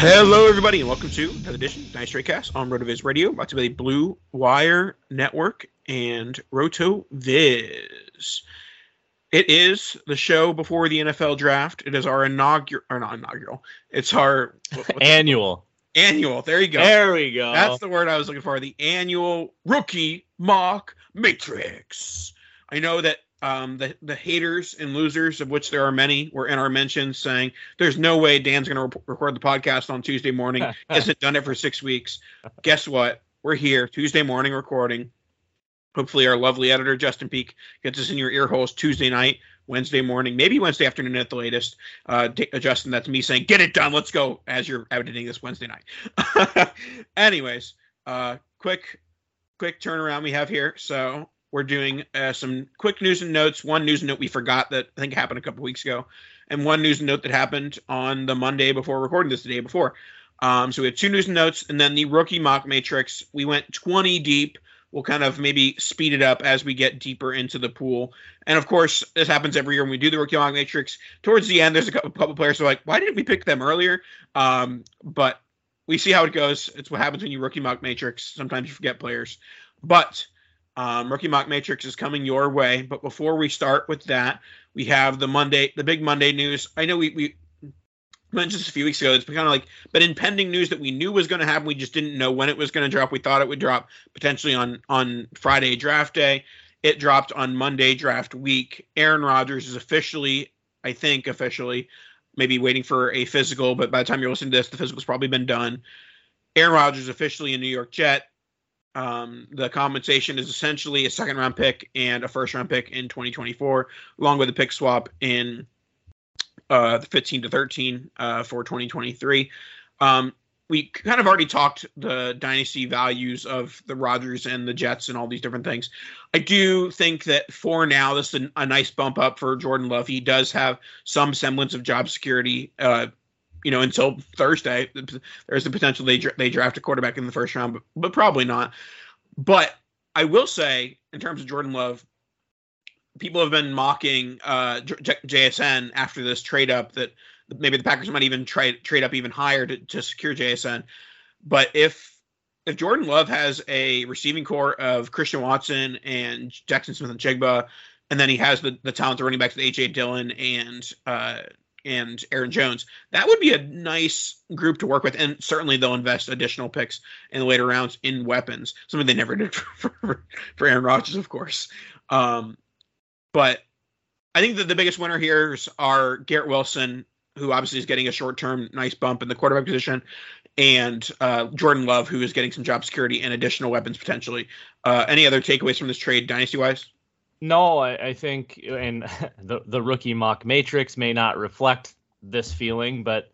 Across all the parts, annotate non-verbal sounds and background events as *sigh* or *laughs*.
Hello, everybody, and welcome to another edition of Nice Cast on RotoViz Radio, brought to you by the Blue Wire Network and RotoViz. It is the show before the NFL draft. It is our inaugural, or not inaugural. It's our what's it- Annual. annual. There you go. There we go. That's the word I was looking for. The annual rookie mock matrix. I know that um, the the haters and losers, of which there are many, were in our mentions saying, "There's no way Dan's going to rep- record the podcast on Tuesday morning. *laughs* Hasn't done it for six weeks." Guess what? We're here Tuesday morning recording. Hopefully, our lovely editor Justin Peak gets us in your ear holes Tuesday night, Wednesday morning, maybe Wednesday afternoon at the latest. Uh, D- uh, Justin, that's me saying, "Get it done, let's go." As you're editing this Wednesday night. *laughs* Anyways, uh, quick, quick turnaround we have here. So we're doing uh, some quick news and notes. One news and note we forgot that I think happened a couple weeks ago, and one news and note that happened on the Monday before recording this the day before. Um, so we have two news and notes, and then the rookie mock matrix. We went 20 deep. We'll kind of maybe speed it up as we get deeper into the pool. And of course, this happens every year when we do the rookie mock matrix. Towards the end, there's a couple, couple players who are like, "Why didn't we pick them earlier?" Um, but we see how it goes. It's what happens when you rookie mock matrix. Sometimes you forget players, but um, rookie mock matrix is coming your way. But before we start with that, we have the Monday, the big Monday news. I know we we mentioned this a few weeks ago. It's been kind of like been impending news that we knew was going to happen. We just didn't know when it was going to drop. We thought it would drop potentially on on Friday draft day. It dropped on Monday draft week. Aaron Rodgers is officially, I think, officially, maybe waiting for a physical. But by the time you're listening to this, the physical's probably been done. Aaron Rodgers officially a New York Jet. Um, the compensation is essentially a second round pick and a first round pick in 2024, along with a pick swap in uh, the 15 to 13 uh, for 2023. Um, we kind of already talked the dynasty values of the Rodgers and the Jets and all these different things. I do think that for now, this is a, nice bump up for Jordan Love. He does have some semblance of job security. Uh, you know, until Thursday, there's the potential they they draft a quarterback in the first round, but, but probably not. But I will say, in terms of Jordan Love, people have been mocking uh, J- JSN after this trade up that maybe the Packers might even trade trade up even higher to, to secure JSN. But if if Jordan Love has a receiving corps of Christian Watson and Jaxon Smith-Njigba, and then he has the, the talented running backs with AJ Dillon and uh, and Aaron Jones, that would be a nice group to work with. And certainly they'll invest additional picks in the later rounds in weapons, something they never *laughs* did for, for, for Aaron Rodgers, of course. Um, but I think that the biggest winner here are Garrett Wilson, who obviously is getting a short term nice bump in the quarterback position, and uh, Jordan Love, who is getting some job security and additional weapons potentially. Uh, any other takeaways from this trade, dynasty wise? No, I, I think, and *laughs* the the rookie mock matrix may not reflect this feeling, but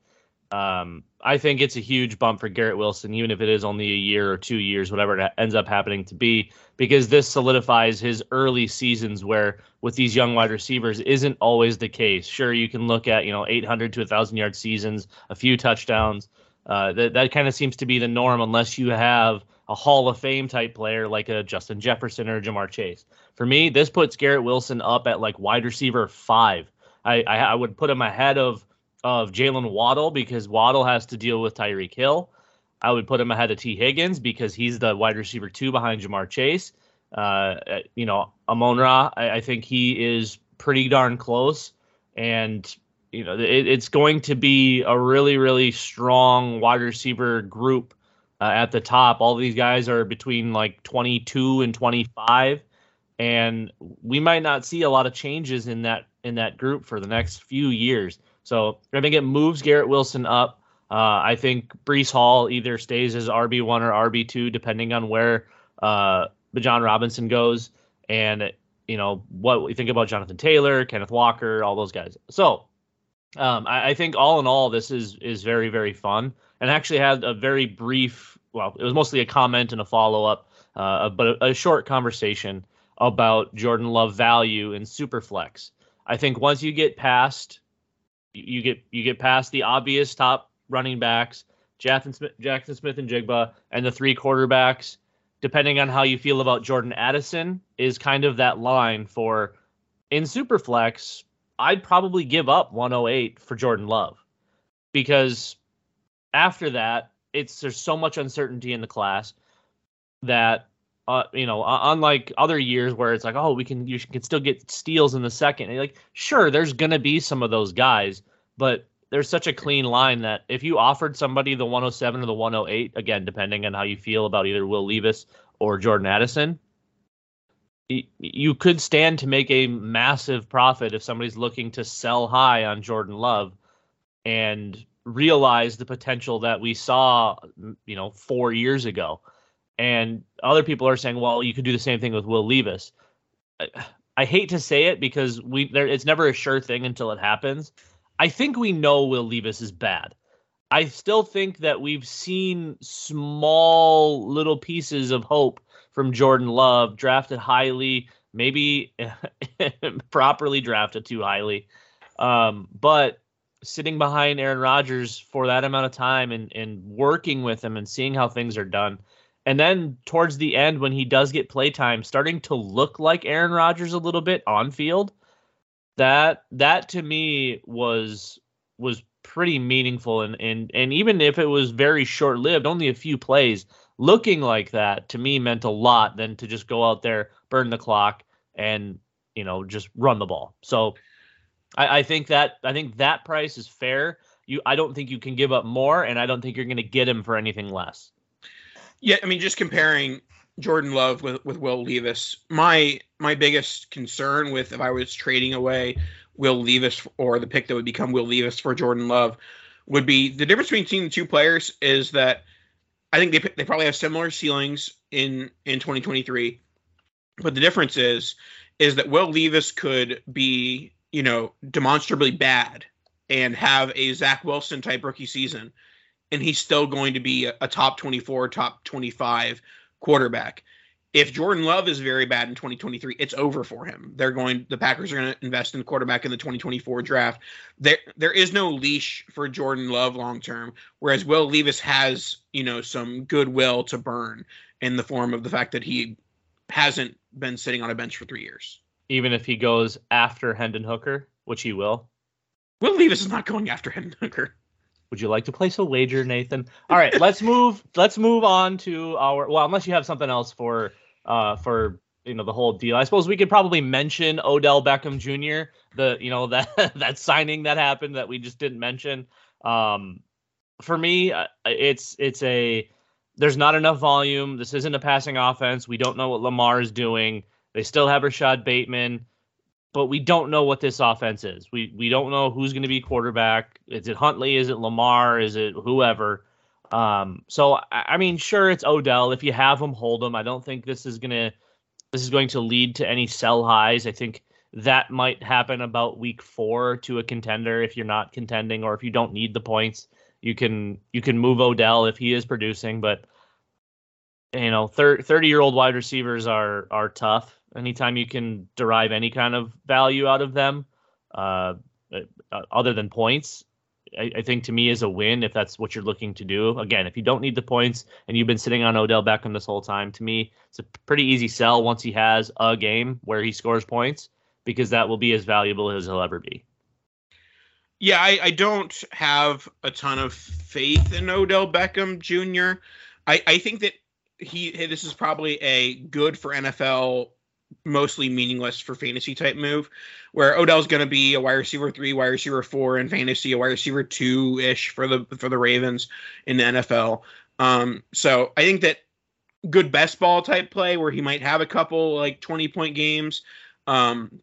um, I think it's a huge bump for Garrett Wilson, even if it is only a year or two years, whatever it ends up happening to be, because this solidifies his early seasons where with these young wide receivers isn't always the case. Sure, you can look at, you know, 800 to 1,000 yard seasons, a few touchdowns. Uh, that, that kind of seems to be the norm unless you have a Hall of Fame type player like a Justin Jefferson or Ja'Marr Chase. For me, this puts Garrett Wilson up at like wide receiver five. I, I, I would put him ahead of of Jalen Waddle because Waddle has to deal with Tyreek Hill. I would put him ahead of Tee Higgins because he's the wide receiver two behind Ja'Marr Chase. Uh, you know, Amon Ra, I, I, think he is pretty darn close. And, you know, it, it's going to be a really, really strong wide receiver group uh, at the top. All these guys are between like 22 and 25. And we might not see a lot of changes in that in that group for the next few years. So I think it moves Garrett Wilson up. Uh, I think Breece Hall either stays as RB one or RB two, depending on where uh, Bijan Robinson goes, and you know what we think about Jonathan Taylor, Kenneth Walker, all those guys. So um, I, I, think all in all, this is is very very fun, and actually had a very brief. Well, it was mostly a comment and a follow up, uh, but a, a short conversation about Jordan Love value in Superflex. I think once you get past you get you get past the obvious top running backs, Jackson Smith, Jaxon Smith-Njigba, and the three quarterbacks. Depending on how you feel about Jordan Addison, is kind of that line for in Superflex. I'd probably give up 108 for Jordan Love because after that, it's there's so much uncertainty in the class that uh, you know, unlike other years where it's like, oh, we can you can still get steals in the second. And like, sure, there's gonna be some of those guys, but there's such a clean line that if you offered somebody the 107 or the 108, again, depending on how you feel about either Will Levis or Jordan Addison, you could stand to make a massive profit if somebody's looking to sell high on Jordan Love and realize the potential that we saw, you know, four years ago. And other people are saying, well, you could do the same thing with Will Levis. I, I hate to say it because we there it's never a sure thing until it happens. I think we know Will Levis is bad. I still think that we've seen small little pieces of hope from Jordan Love, drafted highly, maybe *laughs* properly drafted too highly. Um, but sitting behind Aaron Rodgers for that amount of time and, and working with him and seeing how things are done, and then towards the end, when he does get playtime, starting to look like Aaron Rodgers a little bit on field, that that to me was was pretty meaningful and and and even if it was very short lived, only a few plays, looking like that to me meant a lot than to just go out there, burn the clock, and you know just run the ball. So I, I think that I think that price is fair. You I don't think you can give up more, and I don't think you're going to get him for anything less. Yeah, I mean, just comparing Jordan Love with, with Will Levis, my my biggest concern with if I was trading away Will Levis or the pick that would become Will Levis for Jordan Love would be the difference between the two players is that I think they they probably have similar ceilings in in 2023, but the difference is is that Will Levis could be you know demonstrably bad and have a Zach Wilson type rookie season and he's still going to be a, a top 24, top 25 quarterback. If Jordan Love is very bad in 2023, it's over for him. They're going the Packers are going to invest in quarterback in the 2024 draft. There there is no leash for Jordan Love long term, whereas Will Levis has, you know, some goodwill to burn in the form of the fact that he hasn't been sitting on a bench for 3 years. Even if he goes after Hendon Hooker, which he will. Will Levis is not going after Hendon Hooker. Would you like to place a wager, Nathan? All right, let's move. Let's move on to our. Well, unless you have something else for uh for you know the whole deal. I suppose we could probably mention Odell Beckham Jr. The you know *laughs* that that signing that happened that we just didn't mention. Um, for me, uh, it's it's a there's not enough volume. This isn't a passing offense. We don't know what Lamar is doing. They still have Rashod Bateman but we don't know what this offense is. We we don't know who's going to be quarterback. Is it Huntley? Is it Lamar? Is it whoever? Um, so I, I mean, sure, it's Odell. If you have him, hold him. I don't think this is gonna this is going to lead to any sell highs. I think that might happen about week four to a contender if you're not contending or if you don't need the points. You can you can move Odell if he is producing, but you know, 30 year old wide receivers are are tough. Anytime you can derive any kind of value out of them, uh, uh other than points, I, I, think to me is a win if that's what you're looking to do. Again, if you don't need the points and you've been sitting on Odell Beckham this whole time, to me it's a pretty easy sell once he has a game where he scores points because that will be as valuable as he'll ever be. Yeah, I, I don't have a ton of faith in Odell Beckham Jr. I, I think that he this is probably a good for NFL mostly meaningless for fantasy type move, where Odell's going to be a wide receiver three, wide receiver four in fantasy, a wide receiver two ish for the for the Ravens in the NFL. Um, so I think that good best ball type play where he might have a couple like twenty point games. Um,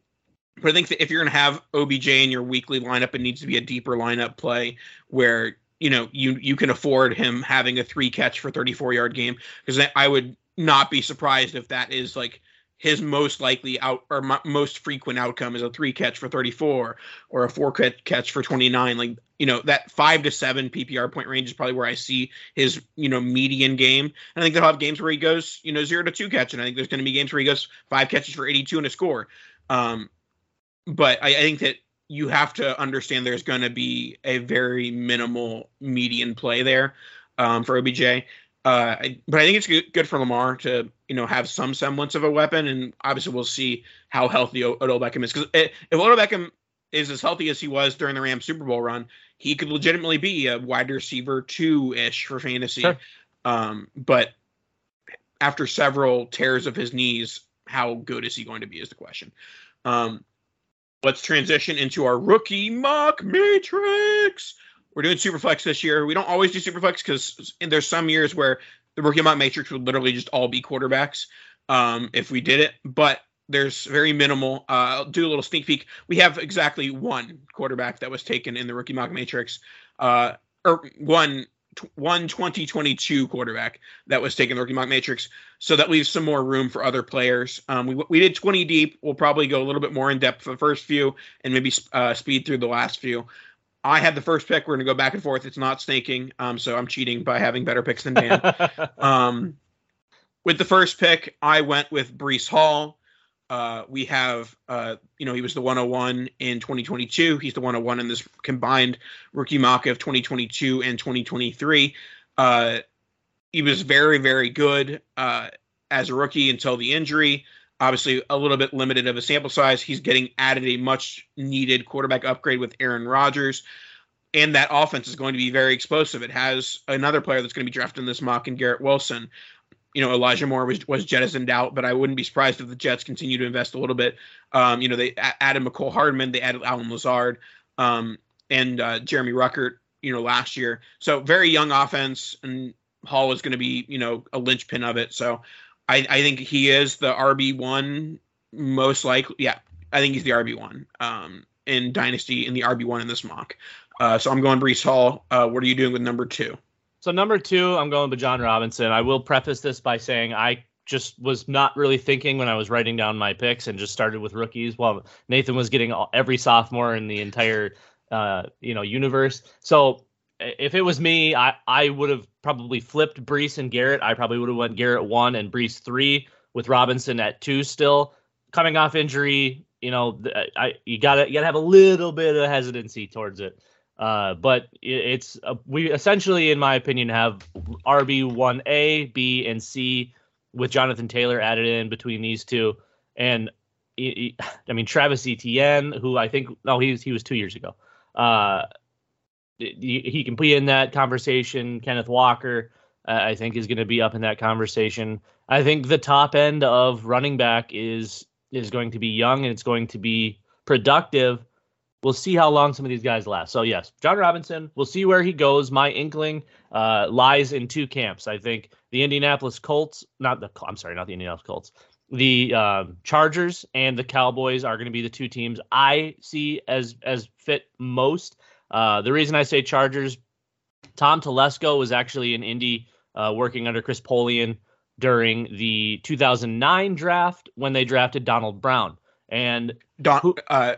but I think that if you're going to have OBJ in your weekly lineup, it needs to be a deeper lineup play where you know you you can afford him having a three catch for 34 yard game because I would not be surprised if that is like his most likely out or most frequent outcome is a three catch for 34 or a four catch for 29 like you know that five to seven ppr point range is probably where i see his you know median game. And i think they'll have games where he goes you know zero to two catch. And i think there's going to be games where he goes five catches for 82 and a score. Um but I, I think that you have to understand there's going to be a very minimal median play there um, for obj uh, but I think it's good, for Lamar to you know have some semblance of a weapon, and obviously we'll see how healthy Odell Beckham is. Because if Odell Beckham is as healthy as he was during the Rams Super Bowl run, he could legitimately be a wide receiver two ish for fantasy. Sure. Um, but after several tears of his knees, how good is he going to be? Is the question. Um, let's transition into our rookie mock matrix. We're doing Superflex this year. We don't always do Superflex because there's some years where the rookie mock matrix would literally just all be quarterbacks um, if we did it. But there's very minimal. Uh, I'll do a little sneak peek. We have exactly one quarterback that was taken in the rookie mock matrix, uh, or one one 2022 quarterback that was taken in the rookie mock matrix. So that leaves some more room for other players. Um, we we did 20 deep. We'll probably go a little bit more in depth for the first few and maybe uh, speed through the last few. I had the first pick. We're going to go back and forth. It's not snaking. Um, so I'm cheating by having better picks than Dan. *laughs* um, with the first pick, I went with Breece Hall. Uh, we have, uh, you know, he was the 101 in 2022. He's the 101 in this combined rookie mock of 2022 and 2023. Uh, he was very, very good uh, as a rookie until the injury obviously a little bit limited of a sample size. He's getting added a much needed quarterback upgrade with Aaron Rodgers. And that offense is going to be very explosive. It has another player that's going to be drafted in this mock and Garrett Wilson. You know, Elijah Moore was, was jettisoned out, but I wouldn't be surprised if the Jets continue to invest a little bit. Um, you know, they added Mecole Hardman, they added Allen Lazard, um, and uh, Jeremy Ruckert, you know, last year. So very young offense, and Hall is going to be, you know, a linchpin of it. So I, I think he is the RB one most likely. Yeah, I think he's the RB one um, in Dynasty in the RB one in this mock. Uh, so I'm going Breece Hall. Uh, what are you doing with number two? So number two, I'm going with Bijan Robinson. I will preface this by saying I just was not really thinking when I was writing down my picks and just started with rookies while Nathan was getting all, every sophomore in the entire uh, you know universe. So if it was me, I, I would have probably flipped Breece and Garrett. I probably would have went Garrett one and Breece three with Robinson at two still. Coming off injury, you know, I you gotta you gotta have a little bit of hesitancy towards it. Uh, but it's uh, we essentially, in my opinion, have RB one A, B, and C with Jonathan Taylor added in between these two, and *sighs* I mean Travis Etienne, who I think no, he was he was two years ago. Uh, he can be in that conversation. Kenneth Walker, uh, I think, is going to be up in that conversation. I think the top end of running back is is going to be young and it's going to be productive. We'll see how long some of these guys last. So yes, Bijan Robinson. We'll see where he goes. My inkling uh, lies in two camps. I think the Indianapolis Colts, not the I'm sorry, not the Indianapolis Colts. The um, Chargers and the Cowboys are going to be the two teams I see as as fit most. Uh, the reason I say Chargers, Tom Telesco was actually in Indy uh, working under Chris Polian during the 2009 draft when they drafted Donald Brown. And Don, who, uh,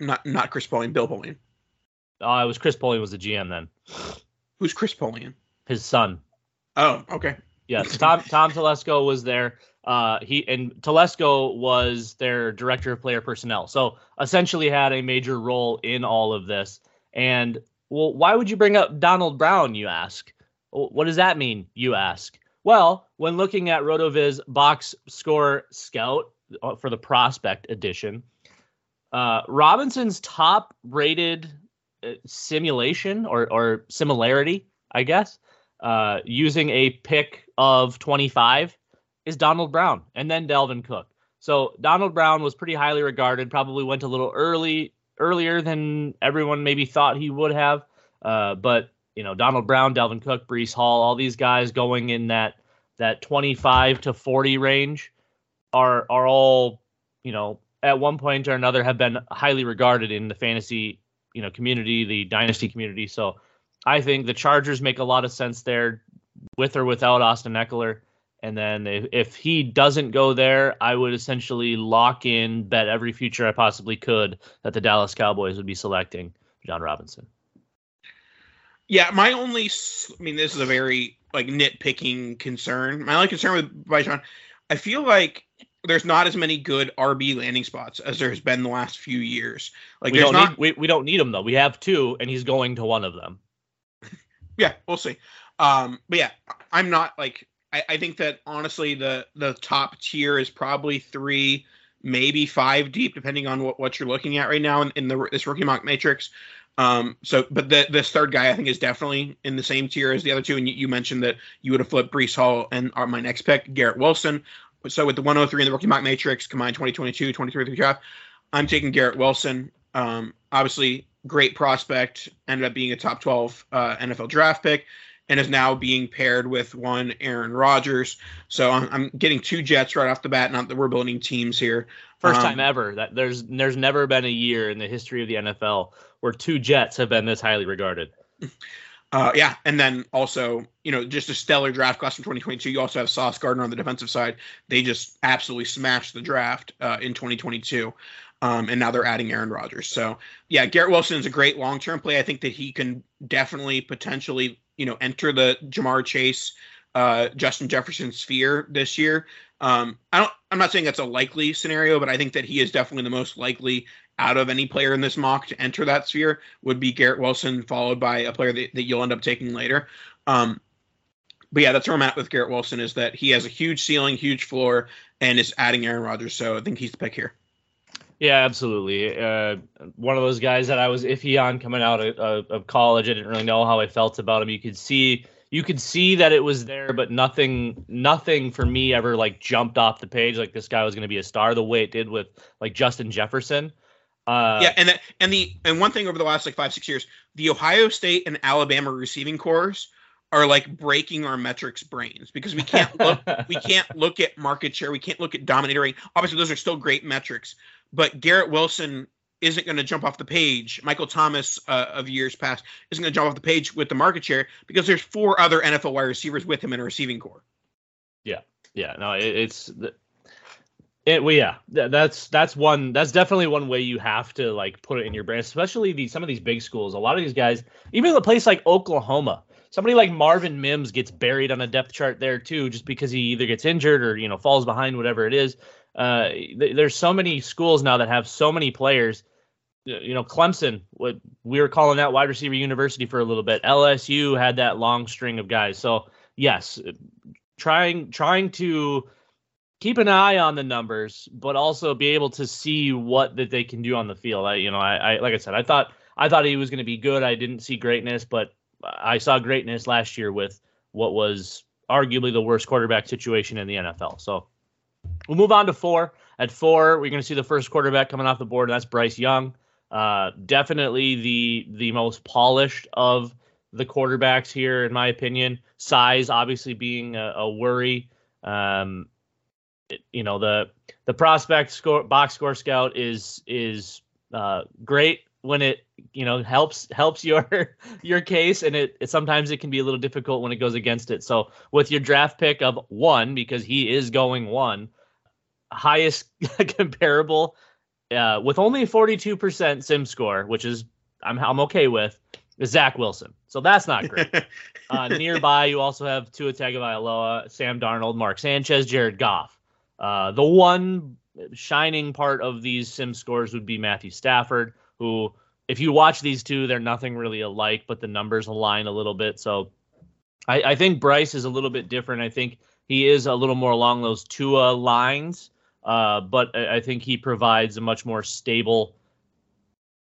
not not Chris Polian, Bill Polian. Uh, it was Chris Polian was the GM then. Who's Chris Polian? His son. Oh, okay. Yes, *laughs* Tom Tom Telesco was there. Uh, he and Telesco was their director of player personnel. So essentially had a major role in all of this. And well, why would you bring up Donald Brown? You ask. What does that mean? You ask. Well, when looking at RotoViz box score scout uh, for the prospect edition, uh, Robinson's top rated uh, simulation or, or similarity, I guess, uh, using a pick of 25 is Donald Brown and then Dalvin Cook. So Donald Brown was pretty highly regarded, probably went a little early, earlier than everyone maybe thought he would have. Uh, but you know, Donald Brown, Dalvin Cook, Breece Hall, all these guys going in that that 25 to 40 range are are all, you know, at one point or another have been highly regarded in the fantasy, you know, community, the dynasty community. So I think the Chargers make a lot of sense there with or without Austin Ekeler. And then if, if he doesn't go there, I would essentially lock in, bet every future I possibly could that the Dallas Cowboys would be selecting Bijan Robinson. Yeah, my only, I mean, this is a very like nitpicking concern. My only concern with Bijan, I feel like there's not as many good RB landing spots as there has been the last few years. Like we there's don't not, need we, we don't need him though. We have two, and he's going to one of them. *laughs* yeah, we'll see. Um, but yeah, I'm not like I, I think that honestly the the top tier is probably three, maybe five deep, depending on what, what you're looking at right now in, in the this rookie mock matrix. Um, so, but the this third guy I think is definitely in the same tier as the other two. And you, you mentioned that you would have flipped Breece Hall and are my next pick, Garrett Wilson. So with the 103 in the rookie mock matrix combined 2022, 23 draft, I'm taking Garrett Wilson. Um, obviously, great prospect, ended up being a top 12 uh, NFL draft pick, and is now being paired with one Aaron Rodgers. So I'm, I'm getting two Jets right off the bat. Not that we're building teams here. First Um, time ever that there's there's never been a year in the history of the NFL where two Jets have been this highly regarded. Uh, yeah, and then also, you know, just a stellar draft class from 2022. You also have Sauce Gardner on the defensive side. They just absolutely smashed the draft uh, in 2022. Um, and now they're adding Aaron Rodgers. So, yeah, Garrett Wilson is a great long term play. I think that he can definitely potentially, you know, enter the Ja'Marr Chase, uh, Justin Jefferson sphere this year. Um, I don't. I'm not saying that's a likely scenario, but I think that he is definitely the most likely out of any player in this mock to enter that sphere would be Garrett Wilson, followed by a player that, that you'll end up taking later. Um, but yeah, that's where I'm at with Garrett Wilson is that he has a huge ceiling, huge floor, and is adding Aaron Rodgers. So I think he's the pick here. Yeah, absolutely. Uh, one of those guys that I was iffy on coming out of, of, of college. I didn't really know how I felt about him. You could see you could see that it was there, but nothing nothing for me ever like jumped off the page like this guy was going to be a star the way it did with like Justin Jefferson. Uh, yeah, and the, and the and one thing over the last like five six years, the Ohio State and Alabama receiving corps are like breaking our metrics brains because we can't look we *laughs* can't look at market share, we can't look at dominator rate. Obviously, those are still great metrics, but Garrett Wilson isn't going to jump off the page. Michael Thomas uh, of years past isn't going to jump off the page with the market share because there's four other NFL wide receivers with him in a receiving corps. Yeah, yeah, no, it, it's it. Well, yeah, that's that's one. That's definitely one way you have to like put it in your brain, especially these some of these big schools. A lot of these guys, even a place like Oklahoma, somebody like Marvin Mims gets buried on a depth chart there too, just because he either gets injured or you know falls behind, whatever it is. Uh, th- there's so many schools now that have so many players. You know, Clemson, what we were calling that wide receiver university for a little bit. LSU had that long string of guys. So yes, trying trying to keep an eye on the numbers, but also be able to see what that they can do on the field. I, you know, I, I like I said, I thought I thought he was going to be good. I didn't see greatness, but I saw greatness last year with what was arguably the worst quarterback situation in the NFL. So we'll move on to four. At four, we're going to see the first quarterback coming off the board, and that's Bryce Young. Uh, definitely the the most polished of the quarterbacks here, in my opinion. Size, obviously, being a, a worry. Um, you know the the prospect score box score scout is is uh, great when it you know helps helps your *laughs* your case and it, it sometimes it can be a little difficult when it goes against it so with your draft pick of one because he is going one highest *laughs* comparable uh, with only 42% sim score which is I'm, I'm okay with is Zach Wilson. So that's not great. *laughs* uh, nearby, you also have Tua Tagovailoa, Sam Darnold, Mark Sanchez, Jared Goff. Uh, the one shining part of these sim scores would be Matthew Stafford, who, if you watch these two, they're nothing really alike, but the numbers align a little bit. So I, I think Bryce is a little bit different. I think he is a little more along those Tua lines, uh, but I, I think he provides a much more stable,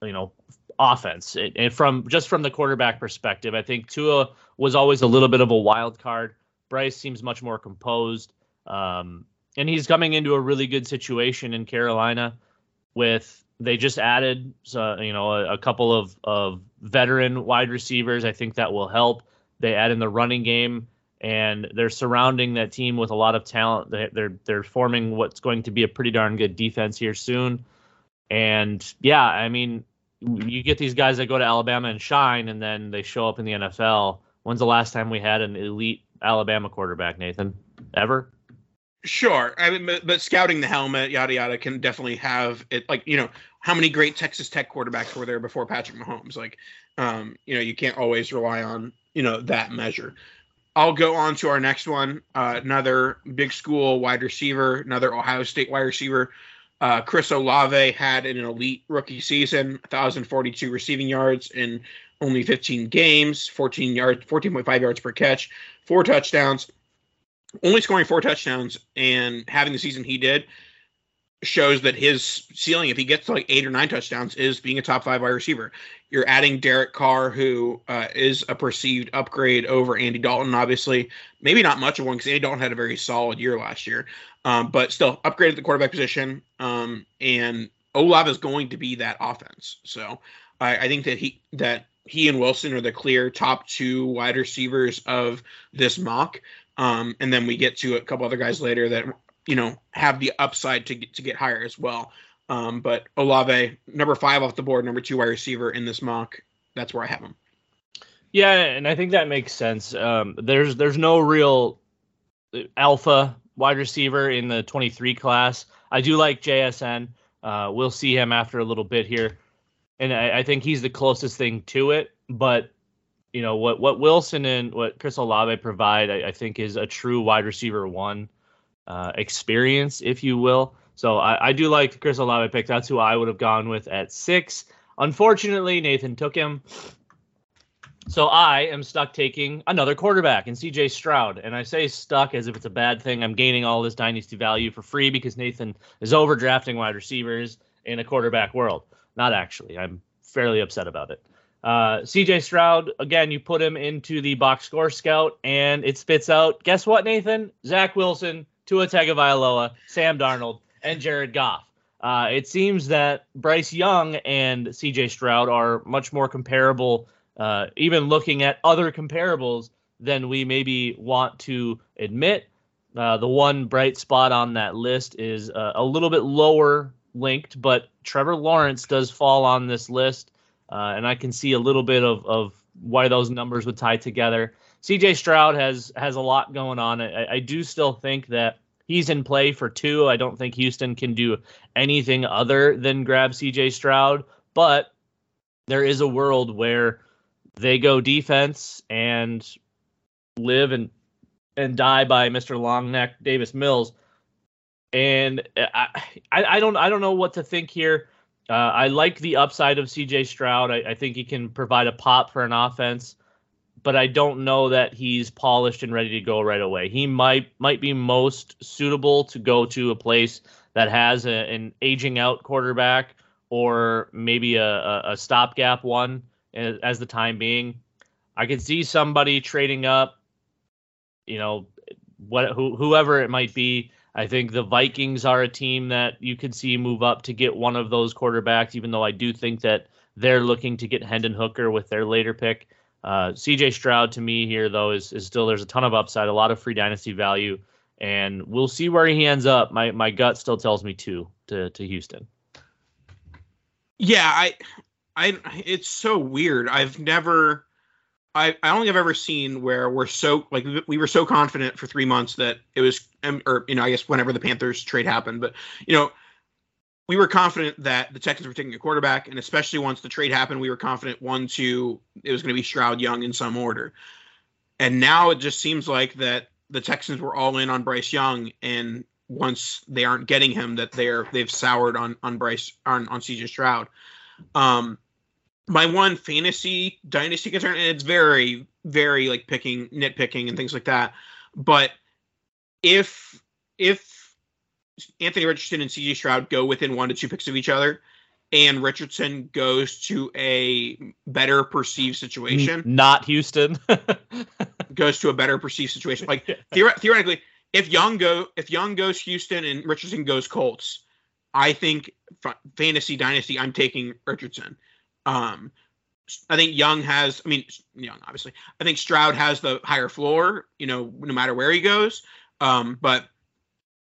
you know, offense. And from just from the quarterback perspective, I think Tua was always a little bit of a wild card. Bryce seems much more composed. Um, and he's coming into a really good situation in Carolina with they just added uh, you know a, a, couple of, of veteran wide receivers. I think that will help. They add in the running game and they're surrounding that team with a lot of talent. They, they're they're forming what's going to be a pretty darn good defense here soon. And yeah, I mean, you get these guys that go to Alabama and shine, and then they show up in the NFL. When's the last time we had an elite Alabama quarterback, Nathan? Ever? Sure. I mean, but, but, scouting the helmet, yada yada, can definitely have it. Like you know, how many great Texas Tech quarterbacks were there before Patrick Mahomes? Like, um, you know, you can't always rely on you know that measure. I'll go on to our next one. Uh, another big school wide receiver, another Ohio State wide receiver. Uh, Chris Olave had an elite rookie season, 1,042 receiving yards in only 15 games, 14 yards, 14.5 yards per catch, four touchdowns only scoring four touchdowns and having the season he did shows that his ceiling, if he gets to like eight or nine touchdowns, is being a top five wide receiver. You're adding Derek Carr, who uh, is a perceived upgrade over Andy Dalton, obviously. Maybe not much of one because Andy Dalton had a very solid year last year, um, but still upgraded the quarterback position. Um, and Olave is going to be that offense. So I, I think that he that he and Wilson are the clear top two wide receivers of this mock. Um, and then we get to a couple other guys later that you know have the upside to get to get higher as well. Um, but Olave, number five off the board, number two wide receiver in this mock. That's where I have him. Yeah, and I think that makes sense. Um, there's there's no real alpha wide receiver in the 23 class. I do like JSN. Uh, we'll see him after a little bit here, and I, I think he's the closest thing to it. But you know what what Wilson and what Chris Olave provide, I, I think, is a true wide receiver one uh, experience, if you will. So I, I do like the Chris Olave pick. That's who I would have gone with at six. Unfortunately, Nathan took him. So I am stuck taking another quarterback in CJ Stroud. And I say stuck as if it's a bad thing. I'm gaining all this dynasty value for free because Nathan is overdrafting wide receivers in a quarterback world. Not actually. I'm fairly upset about it. Uh, CJ Stroud, again, you put him into the box score scout and it spits out, guess what, Nathan? Zach Wilson, Tua Tagovailoa, Sam Darnold, and Jared Goff. Uh, it seems that Bryce Young and CJ Stroud are much more comparable, uh, even looking at other comparables than we maybe want to admit. Uh, the one bright spot on that list is uh, a little bit lower linked, but Trevor Lawrence does fall on this list uh, and I can see a little bit of, of why those numbers would tie together. CJ Stroud has has a lot going on. I, I do still think that he's in play for two. I don't think Houston can do anything other than grab CJ Stroud, but there is a world where they go defense and live and and die by Mr. Longneck Davis Mills. And I, I, I don't I don't know what to think here. Uh, I like the upside of CJ Stroud. I, I, think he can provide a pop for an offense, but I don't know that he's polished and ready to go right away. He might might be most suitable to go to a place that has a, an aging out quarterback or maybe a, a, a stopgap one as, as the time being. I could see somebody trading up, you know, what who, whoever it might be I think the Vikings are a team that you could see move up to get one of those quarterbacks, even though I do think that they're looking to get Hendon Hooker with their later pick. Uh, CJ Stroud to me here though is, is still there's a ton of upside, a lot of free dynasty value, and we'll see where he ends up. My my gut still tells me two to to Houston. Yeah, I I it's so weird. I've never I, I don't think I've ever seen where we're so like we were so confident for three months that it was um, or you know I guess whenever the Panthers trade happened, but you know we were confident that the Texans were taking a quarterback, and especially once the trade happened, we were confident one, two, it was going to be Stroud Young in some order. And now it just seems like that the Texans were all in on Bryce Young, and once they aren't getting him, that they're they've soured on on Bryce on on CJ Stroud. Um, my one fantasy dynasty concern, and it's very very like picking nitpicking and things like that, but if if Anthony Richardson and CJ Stroud go within one to two picks of each other, and Richardson goes to a better perceived situation, Not Houston. *laughs* goes to a better perceived situation. Like theore- theoretically, if Young go if Young goes Houston and Richardson goes Colts, I think f- fantasy dynasty I'm taking Richardson. Um, I think Young has. I mean, Young obviously. I think Stroud has the higher floor. You know, no matter where he goes. Um, but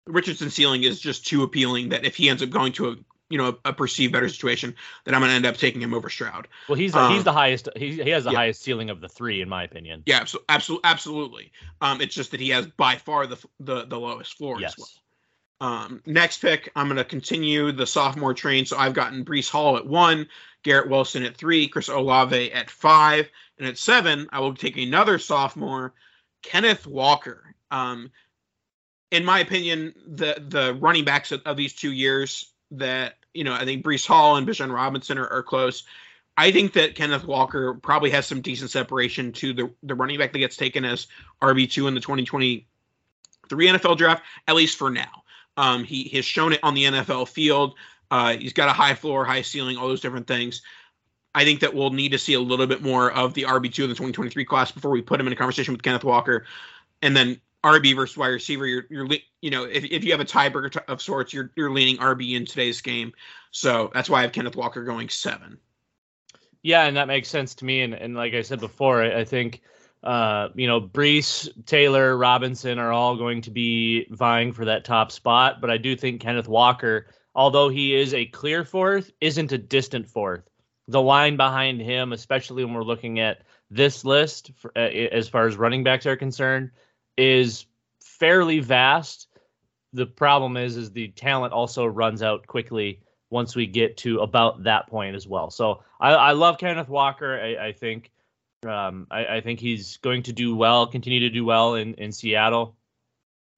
Richardson's ceiling is just too appealing that if he ends up going to a you know a, a perceived better situation, that I'm going to end up taking him over Stroud. well, he's Um, he's the highest. He, he has the yeah. highest ceiling of the three, in my opinion. Yeah, absolutely, absolutely, absolutely. Um, it's just that he has by far the the, the lowest floor Yes. as well. Um, next pick, I'm going to continue the sophomore train. So I've gotten Breece Hall at one, Garrett Wilson at three, Chris Olave at five, and at seven, I will take another sophomore, Kenneth Walker. Um, in my opinion, the the running backs of, of these two years that you know, I think Breece Hall and Bijan Robinson are, are close. I think that Kenneth Walker probably has some decent separation to the the running back that gets taken as RB two in the 2023 NFL draft, at least for now. Um, he has shown it on the NFL field. Uh, he's got a high floor, high ceiling, all those different things. I think that we'll need to see a little bit more of the RB two in the 2023 class before we put him in a conversation with Kenneth Walker, and then RB versus wide receiver. You're, you're, you know, if, if you have a tiebreaker of sorts, you're, you're leaning RB in today's game. So that's why I have Kenneth Walker going seven. Yeah, and that makes sense to me. And, and like I said before, I, I think uh, you know Breece, Taylor, Robinson are all going to be vying for that top spot. But I do think Kenneth Walker, although he is a clear fourth, isn't a distant fourth. The line behind him, especially when we're looking at this list for, uh, as far as running backs are concerned, is fairly vast. The problem is, is the talent also runs out quickly once we get to about that point as well. So I, I love Kenneth Walker. I, I think um, I, I think he's going to do well, continue to do well in, in Seattle,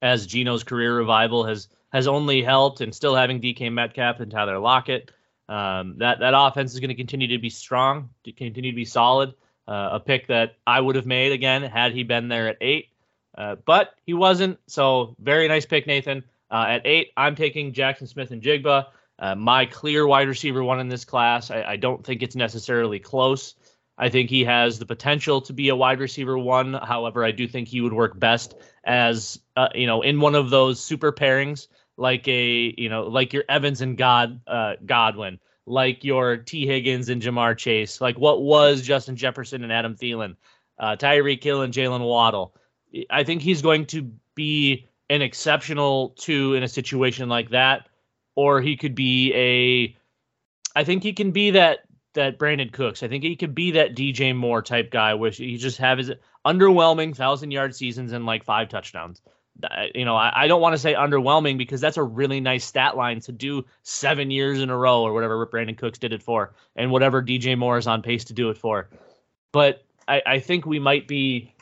as Geno's career revival has has only helped, and still having DK Metcalf and Tyler Lockett. Um, that that offense is going to continue to be strong, to continue to be solid. Uh, a pick that I would have made again had he been there at eight, uh, but he wasn't. So very nice pick, Nathan. Uh, at eight, I'm taking Jaxon Smith-Njigba. Uh, my clear wide receiver one in this class. I, I don't think it's necessarily close. I think he has the potential to be a wide receiver one. However, I do think he would work best as uh, you know in one of those super pairings, like a you know like your Evans and God uh, Godwin, like your Tee Higgins and Ja'Marr Chase, like what was Justin Jefferson and Adam Thielen, uh, Tyreek Hill and Jalen Waddle. I think he's going to be an exceptional two in a situation like that, or he could be a. I think he can be that that Brandin Cooks. I think he could be that DJ Moore type guy, where he just have his underwhelming thousand yard seasons and like five touchdowns. That- You know, I, I don't want to say underwhelming because that's a really nice stat line to do seven years in a row or whatever Brandin Cooks did it for, and whatever DJ Moore is on pace to do it for. But I, I think we might be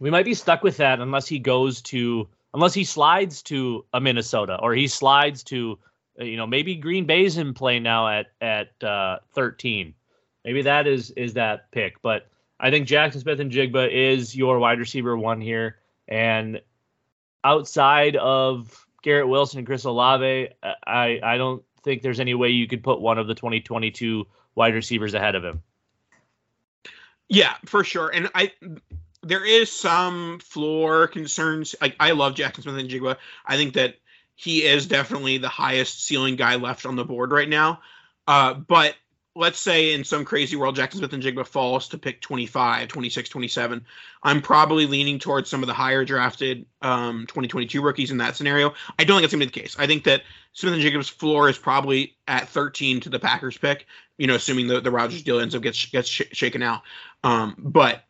we might be stuck with that unless he goes to unless he slides to a Minnesota or he slides to uh, you know maybe Green Bay's in play now at at uh, 13. Maybe that is is that pick, but I think Jaxon Smith-Njigba is your wide receiver one here, and outside of Garrett Wilson and Chris Olave, I I don't think there's any way you could put one of the 2022 wide receivers ahead of him. Yeah, for sure. And I there is some floor concerns. Like I love Jaxon Smith-Njigba. I think that he is definitely the highest ceiling guy left on the board right now. Uh, but let's say in some crazy world Jaxon Smith-Njigba falls to pick 25, 26, 27. I'm probably leaning towards some of the higher drafted um, 2022 rookies in that scenario. I don't think that's going to be the case. I think that Smith-Njigba's floor is probably at 13 to the Packers pick, you know, assuming the, the Rodgers deal ends up gets gets sh- shaken out. Um, but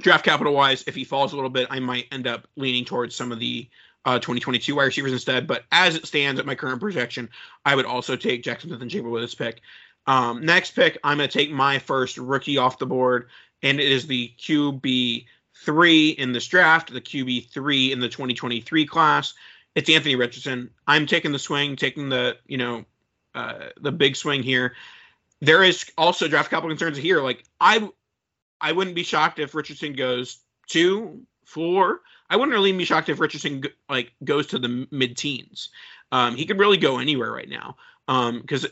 draft capital wise, if he falls a little bit, I might end up leaning towards some of the uh, 2022 wide receivers instead. But as it stands at my current projection, I would also take Jaxon Smith-Njigba with this pick. Um, next pick, I'm going to take my first rookie off the board, and it is the QB three in this draft, the QB three in the 2023 class. It's Anthony Richardson. I'm taking the swing, taking the you know uh, the big swing here. There is also draft capital concerns here. Like I, I wouldn't be shocked if Richardson goes two, four. I wouldn't really be shocked if Richardson like goes to the mid teens. Um, he could really go anywhere right now because um,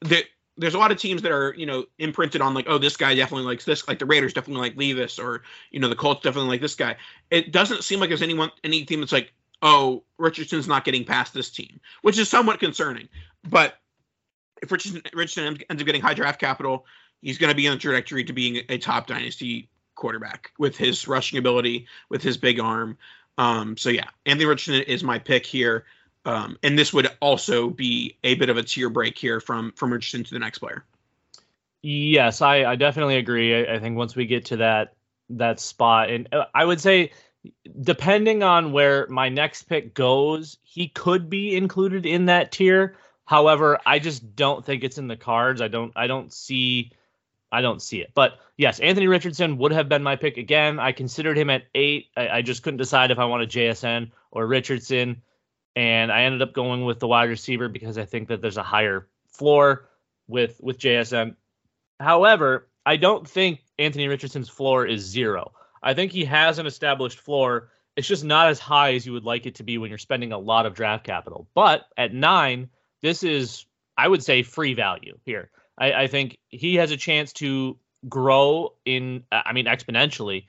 the there's a lot of teams that are you know imprinted on like oh this guy definitely likes this like the Raiders definitely like Levis or you know the Colts definitely like this guy. It doesn't seem like there's anyone any team that's like oh Richardson's not getting past this team, which is somewhat concerning. But if Richardson, Richardson ends up getting high draft capital, he's going to be on the trajectory to being a top dynasty quarterback with his rushing ability, with his big arm. Um, so yeah, Anthony Richardson is my pick here. Um, and this would also be a bit of a tier break here from from Richardson to the next player. Yes, I, I definitely agree. I, I think once we get to that that spot, and uh, I would say depending on where my next pick goes, he could be included in that tier. However, I just don't think it's in the cards. I don't I don't see I don't see it. But yes, Anthony Richardson would have been my pick again. I considered him at eight. I, I just couldn't decide if I wanted JSN or Richardson and I ended up going with the wide receiver because I think that there's a higher floor with with JSN. However, I don't think Anthony Richardson's floor is zero. I think he has an established floor. It's just not as high as you would like it to be when you're spending a lot of draft capital. But at nine, this is I would say free value here. I, I think he has a chance to grow in I mean exponentially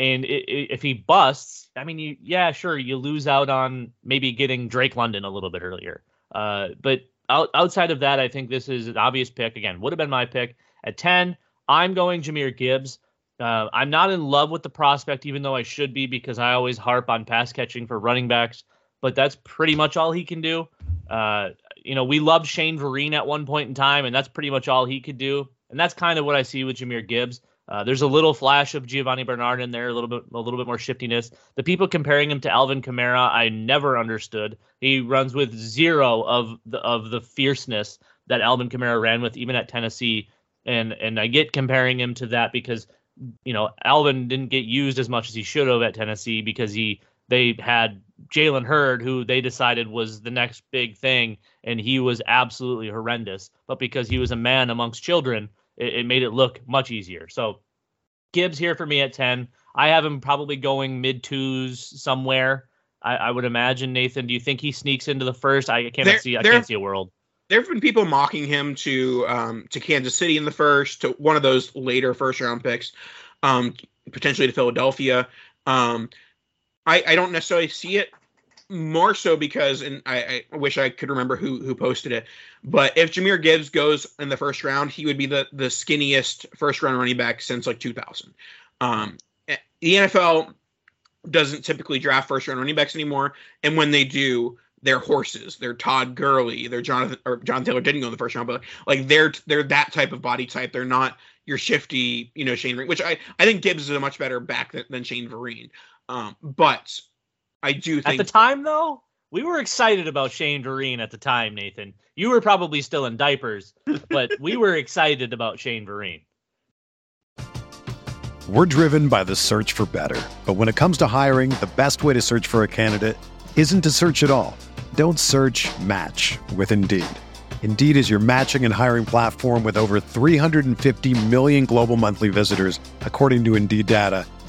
and it, it, if he busts, I mean, you, yeah, sure, you lose out on maybe getting Drake London a little bit earlier. Uh, but out, outside of that, I think this is an obvious pick. Again, would have been my pick at 10. I'm going Jahmyr Gibbs. Uh, I'm not in love with the prospect, even though I should be, because I always harp on pass catching for running backs. But that's pretty much all he can do. Uh, you know, we loved Shane Vereen at one point in time, and that's pretty much all he could do. And that's kind of what I see with Jahmyr Gibbs. Uh, there's a little flash of Giovani Bernard in there, a little bit, a little bit more shiftiness. The people comparing him to Alvin Kamara, I never understood. He runs with zero of the of the fierceness that Alvin Kamara ran with, even at Tennessee. And and I get comparing him to that because you know Alvin didn't get used as much as he should have at Tennessee because he they had Jalen Hurd, who they decided was the next big thing, and he was absolutely horrendous. But because he was a man amongst children, it, it made it look much easier. So Gibbs here for me at 10. I have him probably going mid twos somewhere. I, I, would imagine Nathan. Do you think he sneaks into the first? I can't there, see. I there, can't see a world. There have been people mocking him to um, to Kansas City in the first, to one of those later first round picks, um, potentially to Philadelphia. Um, I, I don't necessarily see it more so because, and I, I, wish I could remember who who posted it, but if Jahmyr Gibbs goes in the first round, he would be the the skinniest first round running back since like 2000. Um, eh, the NFL doesn't typically draft first round running backs anymore, and when they do, they're horses. They're Todd Gurley. They're Jonathan or John Taylor didn't go in the first round, but like they're they're that type of body type. They're not your shifty, you know, Shane Vereen, which I I think Gibbs is a much better back than, than Shane Vereen. Um, but I do think at the time though, we were excited about Shane Vereen at the time, Nathan. You were probably still in diapers, but *laughs* we were excited about Shane Vereen. We're driven by the search for better. But when it comes to hiring, the best way to search for a candidate isn't to search at all. Don't search match with Indeed. Indeed is your matching and hiring platform with over 350 million global monthly visitors, according to Indeed data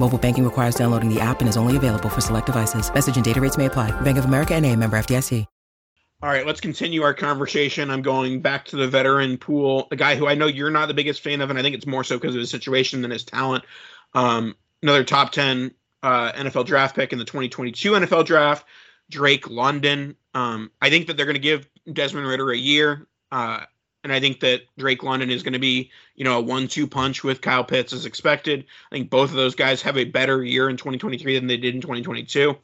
Mobile banking requires downloading the app and is only available for select devices. Message and data rates may apply. Bank of America and a member FDIC. All right, let's continue our conversation. I'm going back to the veteran pool, a guy who I know you're not the biggest fan of, and I think it's more so because of his situation than his talent. Um, another top 10 uh, NFL draft pick in the 2022 NFL draft, Drake London. Um, I think that they're going to give Desmond Ridder a year. Uh, and I think that Drake London is going to be, you know, a one-two punch with Kyle Pitts as expected. I think both of those guys have a better year in 2023 than they did in 2022.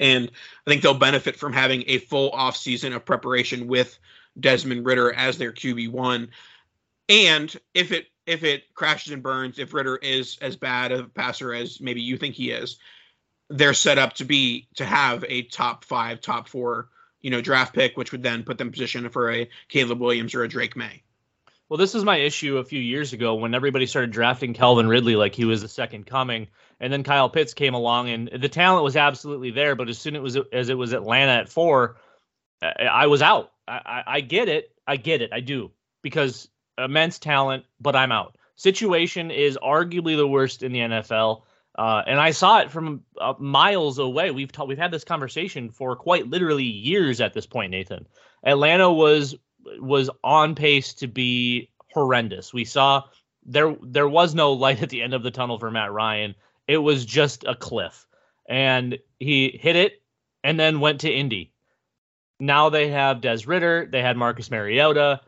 And I think they'll benefit from having a full offseason of preparation with Desmond Ridder as their QB1. And if it if it crashes and burns, if Ridder is as bad a passer as maybe you think he is, they're set up to be to have a top five, top four, you know, draft pick, which would then put them in position for a Caleb Williams or a Drake Maye. Well, this is my issue a few years ago when everybody started drafting Calvin Ridley like he was the second coming, and then Kyle Pitts came along, and the talent was absolutely there. But as soon as it was as it was Atlanta at four, I was out. I, I get it. I get it. I do because immense talent, but I'm out. Situation is arguably the worst in the NFL. Uh, and I saw it from uh, miles away. We've ta- we've had this conversation for quite literally years at this point, Nathan. Atlanta was was on pace to be horrendous. We saw there there was no light at the end of the tunnel for Matt Ryan. It was just a cliff, and he hit it and then went to Indy. Now they have Des Ridder. They had Marcus Mariota.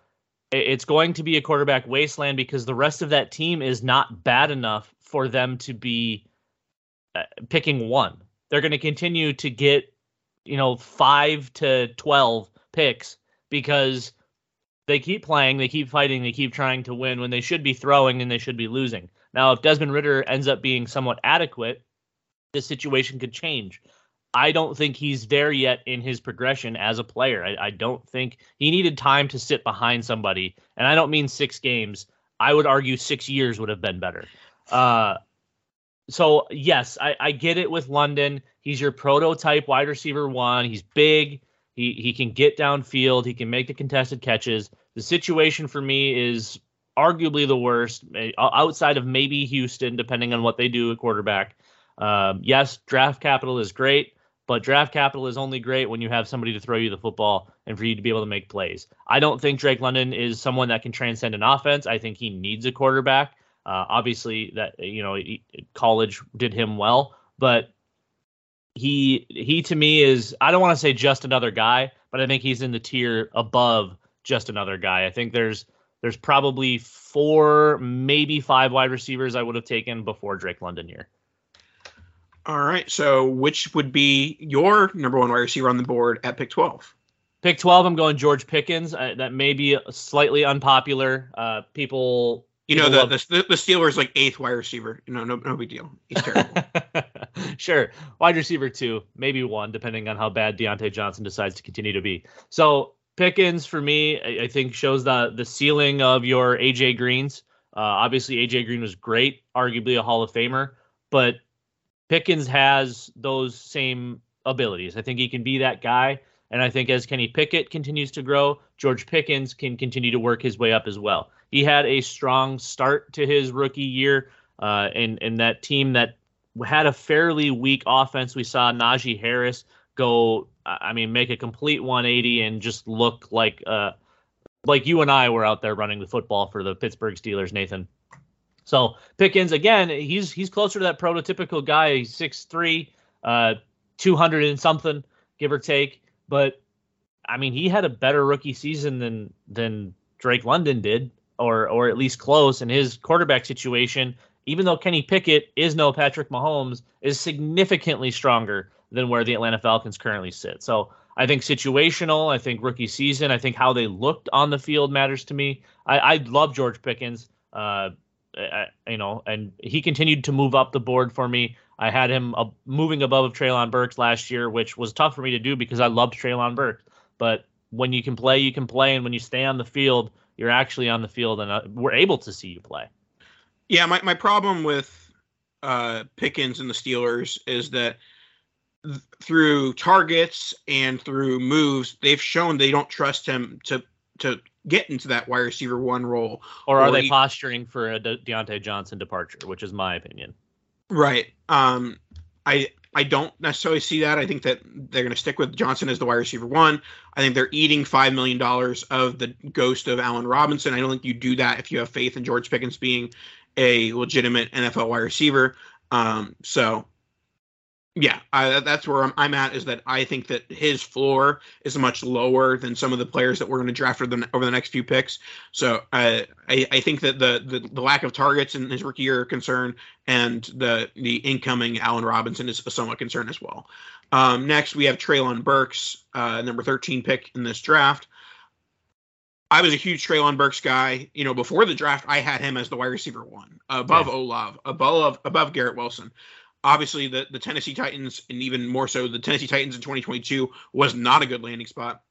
It's going to be a quarterback wasteland because the rest of that team is not bad enough for them to be picking one. They're going to continue to get, you know, five to 12 picks because they keep playing, they keep fighting, they keep trying to win when they should be throwing and they should be losing. Now, if Desmond Ridder ends up being somewhat adequate, this situation could change. I don't think he's there yet in his progression as a player. I, I, don't think he needed time to sit behind somebody, and I don't mean six games. I would argue six years would have been better. Uh, so yes, I, I get it with London. He's your prototype wide receiver one. He's big. He he can get downfield. He can make the contested catches. The situation for me is arguably the worst outside of maybe Houston, depending on what they do at quarterback. Um, yes, draft capital is great. But draft capital is only great when you have somebody to throw you the football and for you to be able to make plays. I don't think Drake London is someone that can transcend an offense. I think he needs a quarterback. Uh, obviously, that you know, he, college did him well, but he he to me is I don't want to say just another guy, but I think he's in the tier above just another guy. I think there's there's probably four, maybe five wide receivers I would have taken before Drake London here. All right. So, which would be your number one wide receiver on the board at pick 12? Pick 12, I'm going George Pickens. Uh, that may be slightly unpopular. Uh, people. You know, the, the, the Steelers like eighth wide receiver. You know, no, no big deal. He's terrible. *laughs* sure. Wide receiver two, maybe one, depending on how bad Diontae Johnson decides to continue to be. So, Pickens, for me, I, I think shows the, the ceiling of your AJ Greens. Uh, obviously, AJ Green was great, arguably a Hall of Famer, but Pickens has those same abilities. I think he can be that guy. And I think as Kenny Pickett continues to grow, George Pickens can continue to work his way up as well. He had a strong start to his rookie year, uh, and and that team that had a fairly weak offense. We saw Najee Harris go, I mean, make a complete 180 and just look like uh, like you and I were out there running the football for the Pittsburgh Steelers, Nathan. So Pickens again, he's he's closer to that prototypical guy. He's six three, uh, two hundred and something, give or take. But I mean, he had a better rookie season than than Drake London did, or or at least close. in his quarterback situation, even though Kenny Pickett is no Patrick Mahomes, is significantly stronger than where the Atlanta Falcons currently sit. So I think situational. I think rookie season. I think how they looked on the field matters to me. I, I love George Pickens. Uh, you know, and he continued to move up the board for me. I had him uh, moving above Treylon Burks last year, which was tough for me to do because I loved Treylon Burks. But when you can play, you can play, and when you stay on the field, you're actually on the field, and uh, we're able to see you play. Yeah, my, my problem with uh, Pickens and the Steelers is that th- through targets and through moves, they've shown they don't trust him to to get into that wide receiver one role. Or are Or they he- posturing for a De- Diontae Johnson departure, which is my opinion. Right. Um, I I don't necessarily see that. I think that they're going to stick with Johnson as the wide receiver one. I think they're eating five million dollars of the ghost of Allen Robinson. I don't think you do that if you have faith in George Pickens being a legitimate NFL wide receiver. Um, so yeah, I, that's where I'm, I'm at. Is that I think that his floor is much lower than some of the players that we're going to draft over the, over the next few picks. So uh, I I think that the, the the lack of targets in his rookie year are a concern, and the the incoming Allen Robinson is a somewhat concern as well. Um, next, we have Treylon Burks, uh, number 13 pick in this draft. I was a huge Treylon Burks guy. You know, before the draft, I had him as the wide receiver one, above Yeah. Olave, above above Garrett Wilson. Obviously, the the Tennessee Titans, and even more so, the Tennessee Titans in 2022 was not a good landing spot.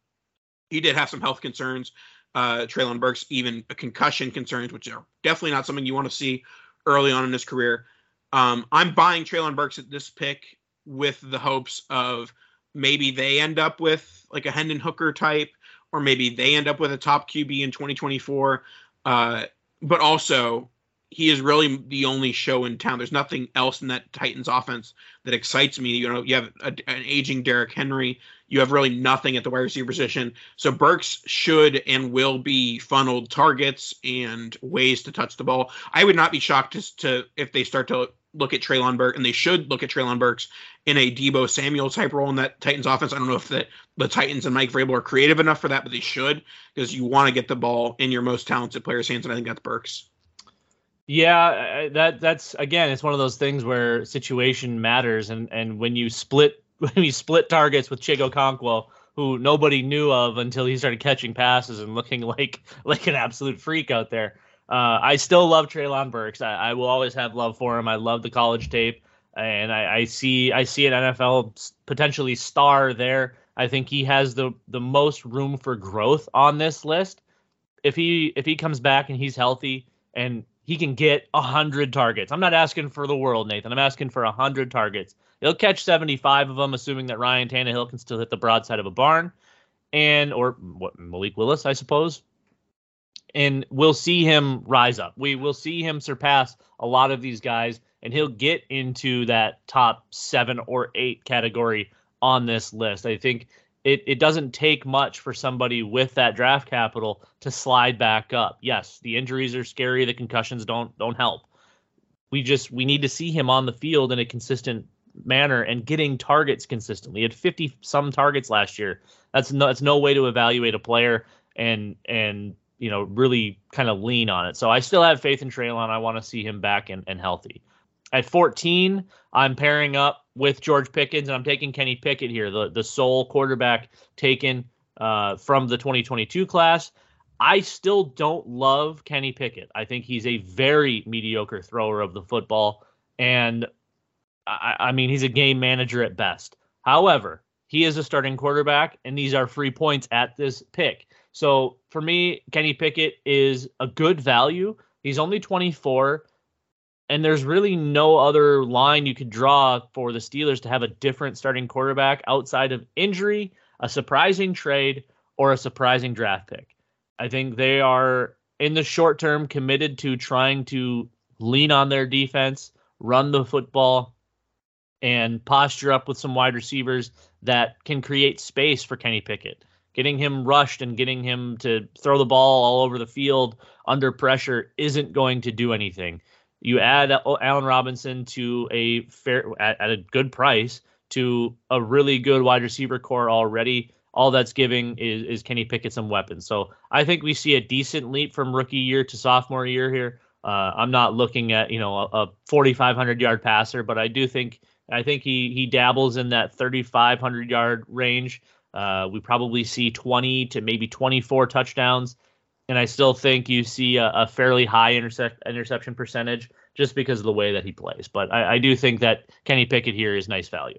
He did have some health concerns. Uh, Treylon Burks, even concussion concerns, which are definitely not something you want to see early on in his career. Um, I'm buying Treylon Burks at this pick with the hopes of maybe they end up with like a Hendon Hooker type, or maybe they end up with a top QB in 2024. Uh, but also, he is really the only show in town. There's nothing else in that Titans offense that excites me. You know, you have a, an aging Derrick Henry. You have really nothing at the wide receiver position. So Burks should and will be funneled targets and ways to touch the ball. I would not be shocked to, to if they start to look at Treylon Burks, and they should look at Treylon Burks in a Deebo Samuel type role in that Titans offense. I don't know if the, the Titans and Mike Vrabel are creative enough for that, but they should because you want to get the ball in your most talented player's hands, and I think that's Burks. Yeah, that that's again, it's one of those things where situation matters, and and when you split *laughs* when you split targets with Chig Okonkwo, who nobody knew of until he started catching passes and looking *laughs* like like an absolute freak out there. Uh, I still love Treylon Burks. I, I will always have love for him. I love the college tape, and I, I see I see an NFL potentially star there. I think he has the the most room for growth on this list. If he if he comes back and he's healthy and he can get a hundred targets. I'm not asking for the world, Nathan. I'm asking for a hundred targets. He'll catch 75 of them, assuming that Ryan Tannehill can still hit the broadside of a barn, and or what Malik Willis, I suppose. And we'll see him rise up. We will see him surpass a lot of these guys, and he'll get into that top seven or eight category on this list. I think it, it doesn't take much for somebody with that draft capital to slide back up. Yes, the injuries are scary, the concussions don't don't help. We just we need to see him on the field in a consistent manner and getting targets consistently. He had 50 some targets last year. That's no that's no way to evaluate a player and and you know really kind of lean on it. So I still have faith in Treylon. I want to see him back and, and healthy. At 14, I'm pairing up with George Pickens, and I'm taking Kenny Pickett here, the, the sole quarterback taken uh, from the 2022 class. I still don't love Kenny Pickett. I think he's a very mediocre thrower of the football, and I, I mean, he's a game manager at best. However, he is a starting quarterback, and these are free points at this pick. So for me, Kenny Pickett is a good value. He's only 24 and there's really no other line you could draw for the Steelers to have a different starting quarterback outside of injury, a surprising trade, or a surprising draft pick. I think they are in the short term committed to trying to lean on their defense, run the football, and posture up with some wide receivers that can create space for Kenny Pickett. Getting him rushed and getting him to throw the ball all over the field under pressure isn't going to do anything. You add Allen Robinson to a fair at, at a good price to a really good wide receiver corps already. All that's giving is is Kenny Pickett some weapons. So I think we see a decent leap from rookie year to sophomore year here. Uh, I'm not looking at you know a, a 4,500 yard passer, but I do think I think he he dabbles in that 3,500 yard range. Uh, we probably see 20 to maybe 24 touchdowns and I still think you see a, a fairly high intercept interception percentage. just because of the way that he plays. But I, I do think that Kenny Pickett here is nice value.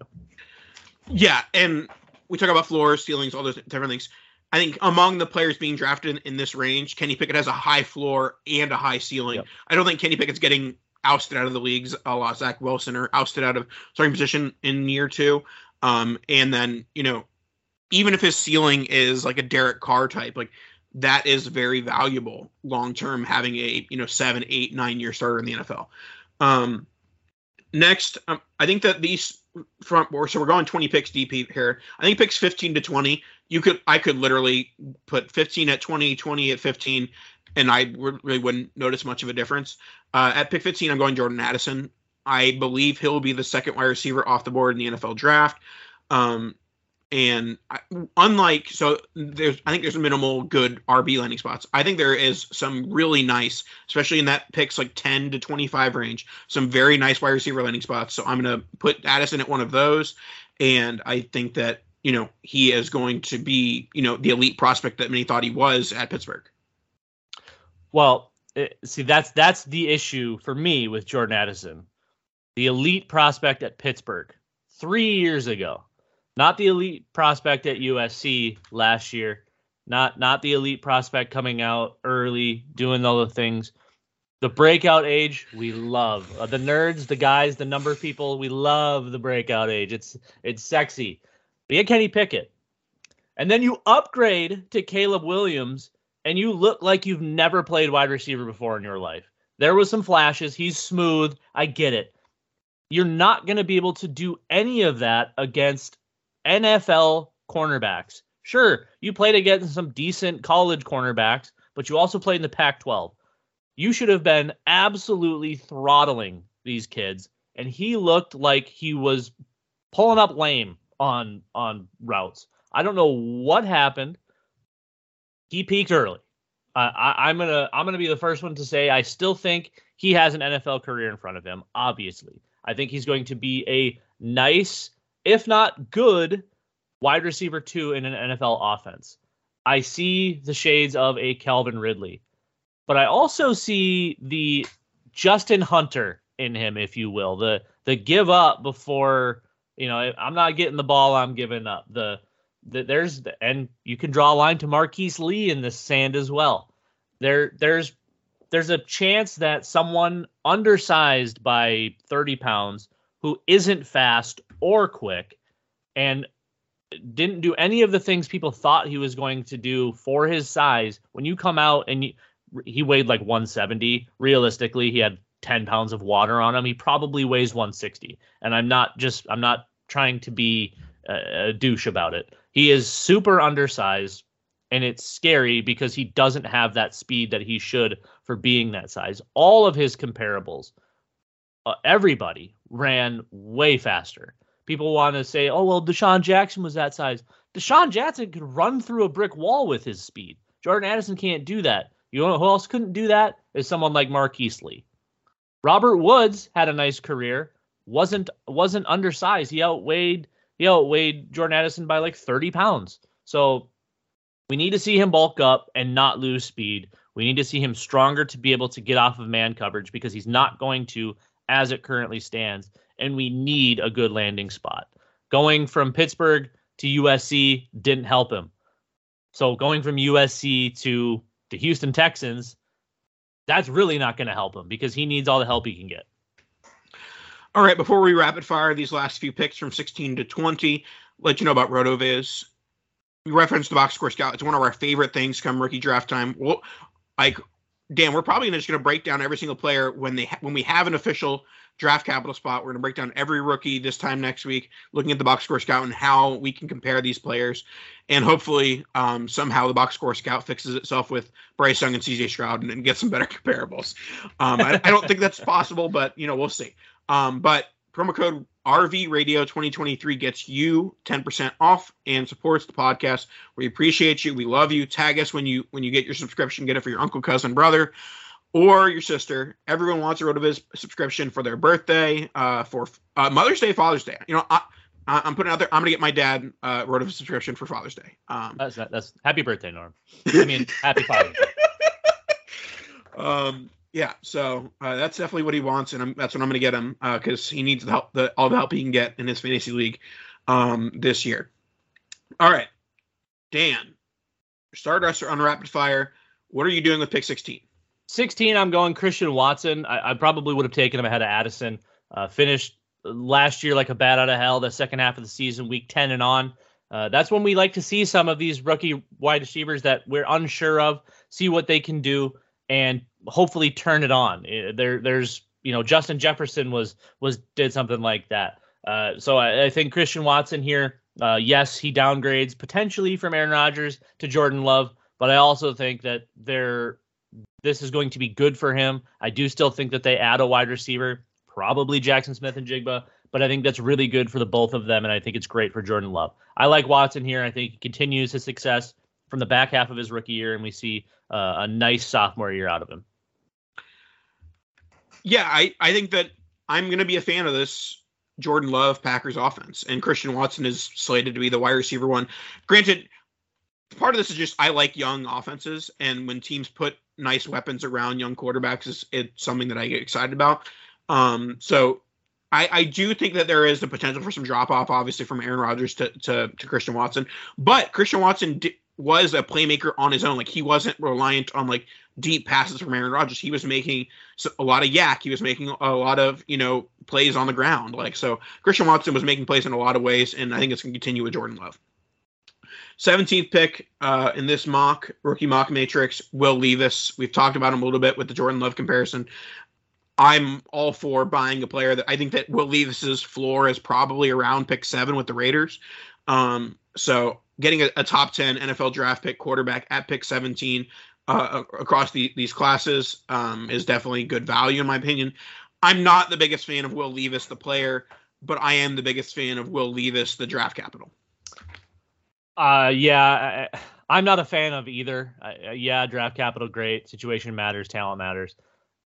Yeah, and we talk about floors, ceilings, all those different things. I think among the players being drafted in, in this range, Kenny Pickett has a high floor and a high ceiling. Yep. I don't think Kenny Pickett's getting ousted out of the leagues a la Zach Wilson or ousted out of starting position in year two. Um, and then, you know, even if his ceiling is like a Derek Carr type, like that is very valuable long term having a, you know, seven, eight, nine year starter in the NFL. Um, next, um, I think that these front board, so we're going 20 picks deep here. I think picks 15 to 20. You could, I could literally put 15 at 20, 20 at 15, and I really wouldn't notice much of a difference. Uh, at pick 15, I'm going Jordan Addison. I believe he'll be the second wide receiver off the board in the NFL draft. Um, and I, unlike so, there's I think there's minimal good RB landing spots. I think there is some really nice, especially in that picks like 10 to 25 range, some very nice wide receiver landing spots. So I'm gonna put Addison at one of those, and I think that you know he is going to be you know the elite prospect that many thought he was at Pittsburgh. Well, eh, see that's that's the issue for me with Jordan Addison, the elite prospect at Pittsburgh three years ago, not the elite prospect at USC last year, not not the elite prospect coming out early doing all the things. The breakout age we love uh, the nerds, the guys, the number people we love the breakout age. It's it's sexy. Be a Kenny Pickett, and then you upgrade to Caleb Williams and you look like you've never played wide receiver before in your life. There was some flashes. He's smooth. I get it. You're not going to be able to do any of that against NFL cornerbacks. Sure, you played against some decent college cornerbacks, but you also played in the Pac 12. You should have been absolutely throttling these kids, and he looked like he was pulling up lame on on routes. I don't know what happened he peaked early. Uh, I, I'm gonna I'm gonna be the first one to say I still think he has an NFL career in front of him. Obviously, I think he's going to be a nice, if not good, wide receiver two in an NFL offense. I see the shades of a Calvin Ridley, but I also see the Justin Hunter in him, if you will, the the give up before you know I'm not getting the ball, I'm giving up. The th- there's and you can draw a line to Marquise Lee in the sand as well. There there's there's a chance that someone undersized by 30 pounds who isn't fast or quick and didn't do any of the things people thought he was going to do for his size when you come out and you, he weighed like 170 realistically he had 10 pounds of water on him he probably weighs 160 and i'm not just i'm not trying to be a, a douche about it he is super undersized, and it's scary because he doesn't have that speed that he should for being that size. All of his comparables, uh, everybody ran way faster. People want to say, "Oh well, DeSean Jackson was that size." DeSean Jackson could run through a brick wall with his speed. Jordan Addison can't do that. You know who else couldn't do that? Is someone like Mark Lee. Robert Woods had a nice career. wasn't wasn't undersized. He outweighed he outweighed Jordan Addison by like 30 pounds. So we need to see him bulk up and not lose speed. We need to see him stronger to be able to get off of man coverage because he's not going to as it currently stands. And we need a good landing spot. Going from Pittsburgh to USC didn't help him. So going from USC to the Houston Texans, that's really not going to help him because he needs all the help he can get. All right, before we rapid fire these last few picks from 16 to 20, let you know about RotoViz. We referenced the box score scout. It's one of our favorite things come rookie draft time. Well, like, Dan, we're probably just going to break down every single player when they ha- when we have an official draft capital spot. We're going to break down every rookie this time next week, looking at the box score scout and how we can compare these players. And hopefully, um, somehow the box score scout fixes itself with Bryce Young and CJ Stroud and, and gets some better *laughs* comparables. Um, I, I don't think that's possible, but you know we'll see. Um, but promo code RV Radio 2023 gets you 10% off and supports the podcast. We appreciate you. We love you. Tag us when you when you get your subscription. Get it for your uncle, cousin, brother, or your sister. Everyone wants a RotoViz subscription for their birthday, uh, for uh, Mother's Day, Father's Day. You know, I, I'm putting out there. I'm gonna get my dad uh, RotoViz subscription for Father's Day. Um, That's that's happy birthday, Norm. I mean, happy Father's Day. *laughs* um, Yeah, so uh, that's definitely what he wants, and I'm, that's what I'm going to get him because he needs the help, the, all the help he can get in his fantasy league um, this year. All right, Dan, Stardust on rapid fire. What are you doing with pick 16? 16, I'm going Christian Watson. I, I probably would have taken him ahead of Addison. Uh, finished last year like a bat out of hell. The second half of the season, week 10 and on. Uh, that's when we like to see some of these rookie wide receivers that we're unsure of, see what they can do, and hopefully turn it on. Eh, there, there's you know Justin Jefferson was was did something like that. Uh, so I, I, think Christian Watson here, uh, yes, he downgrades potentially from Aaron Rodgers to Jordan Love, but I also think that they're this is going to be good for him. I do still think that they add a wide receiver, probably Jaxon Smith-Njigba, but I think that's really good for the both of them, and I think it's great for Jordan Love. I like Watson here. I think he continues his success from the back half of his rookie year, and we see uh, a nice sophomore year out of him. Yeah, I, I think that I'm going to be a fan of this Jordan Love Packers offense, and Christian Watson is slated to be the wide receiver one. Granted, part of this is just I like young offenses, and when teams put nice weapons around young quarterbacks, is it's something that I get excited about. Um, so I, I do think that there is the potential for some drop off, obviously, from Aaron Rodgers to, to, to Christian Watson. But Christian Watson di- was a playmaker on his own. Like he wasn't reliant on like deep passes from Aaron Rodgers. He was making a lot of YAC. He was making a lot of you know plays on the ground. Like so, Christian Watson was making plays in a lot of ways, and I think it's going to continue with Jordan Love. 17th pick uh, in this mock rookie mock matrix, Will Levis. We've talked about him a little bit with the Jordan Love comparison. I'm all for buying a player that I think that Will Levis's floor is probably around pick seven with the Raiders. Um, so getting a, a, top 10 NFL draft pick quarterback at pick 17 uh, across the, these classes um, is definitely good value in my opinion. I'm not the biggest fan of Will Levis, the player, but I am the biggest fan of Will Levis, the draft capital. Uh, yeah, I, am not a fan of either. Uh, yeah, draft capital great, situation matters, talent matters.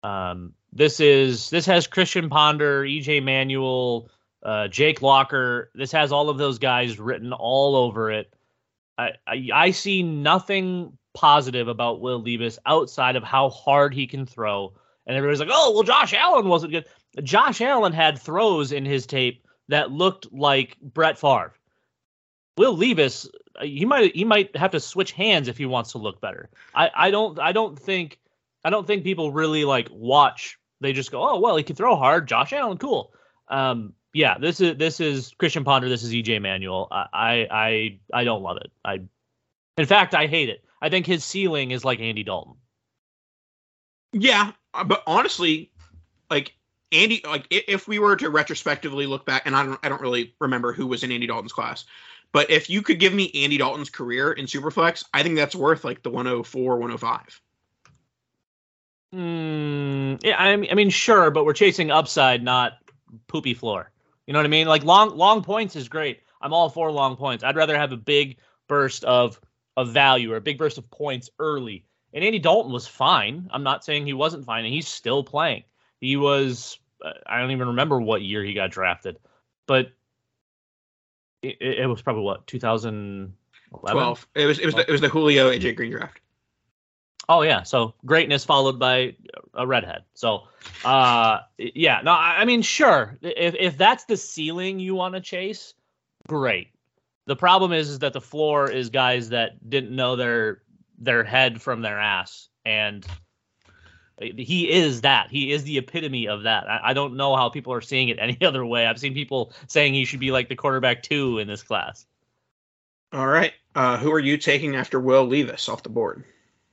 Um, this is this has Christian Ponder, EJ Manuel, uh, Jake Locker. This has all of those guys written all over it. I, I, I see nothing positive about Will Levis outside of how hard he can throw. And everybody's like, "Oh, well, Josh Allen wasn't good." Josh Allen had throws in his tape that looked like Brett Favre. Will Levis, he might he might have to switch hands if he wants to look better. I, I don't I don't think I don't think people really like watch. They just go, oh well, he can throw hard. Josh Allen, cool. Um, yeah, this is this is Christian Ponder. This is EJ Manuel. I I I don't love it. I, in fact, I hate it. I think his ceiling is like Andy Dalton. Yeah, uh, but honestly, like Andy, like if we were to retrospectively look back, and I don't I don't really remember who was in Andy Dalton's class, but if you could give me Andy Dalton's career in Superflex, I think that's worth like the 104, 105. Mm, yeah, I mean, I mean, sure, but we're chasing upside, not poopy floor. You know what I mean? Like long long points is great. I'm all for long points. I'd rather have a big burst of of value or a big burst of points early. And Andy Dalton was fine. I'm not saying he wasn't fine, and he's still playing. He was. Uh, I don't even remember what year he got drafted, but it, it was probably what 2012. It was it was the, it was the Julio AJ Green draft. Oh yeah, so greatness followed by a redhead. So, uh, yeah, no, I mean, sure, if if that's the ceiling you want to chase, great. The problem is, is that the floor is guys that didn't know their their head from their ass, and he is that. He is the epitome of that. I, I don't know how people are seeing it any *laughs* other way. I've seen people saying he should be like the quarterback two in this class. All right, uh, who are you taking after Will Levis off the board?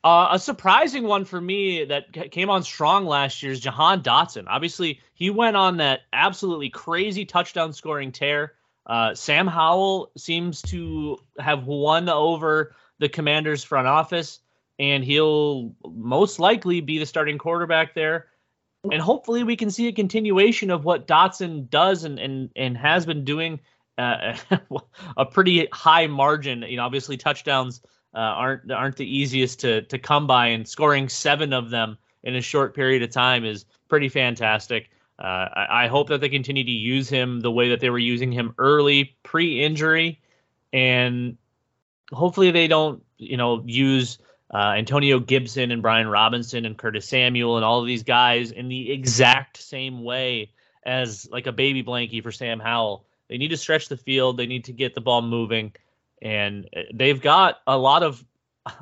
Uh, a surprising one for me that came on strong last year is Jahan Dotson. Obviously, he went on that absolutely crazy touchdown scoring tear. Uh, Sam Howell seems to have won over the Commanders' front office, and he'll most likely be the starting quarterback there. And hopefully, we can see a continuation of what Dotson does and and, and has been doing. Uh, *laughs* a pretty high margin, you know, obviously touchdowns uh, aren't aren't the easiest to to come by, and scoring seven of them in a short period of time is pretty fantastic. Uh, I, I, hope that they continue to use him the way that they were using him early, pre-injury, and hopefully they don't, you know, use uh, Antonio Gibson and Brian Robinson and Curtis Samuel and all of these guys in the exact same way as like a baby blankie for Sam Howell. They need to stretch the field. They need to get the ball moving, and uh, they've got a lot of. *laughs*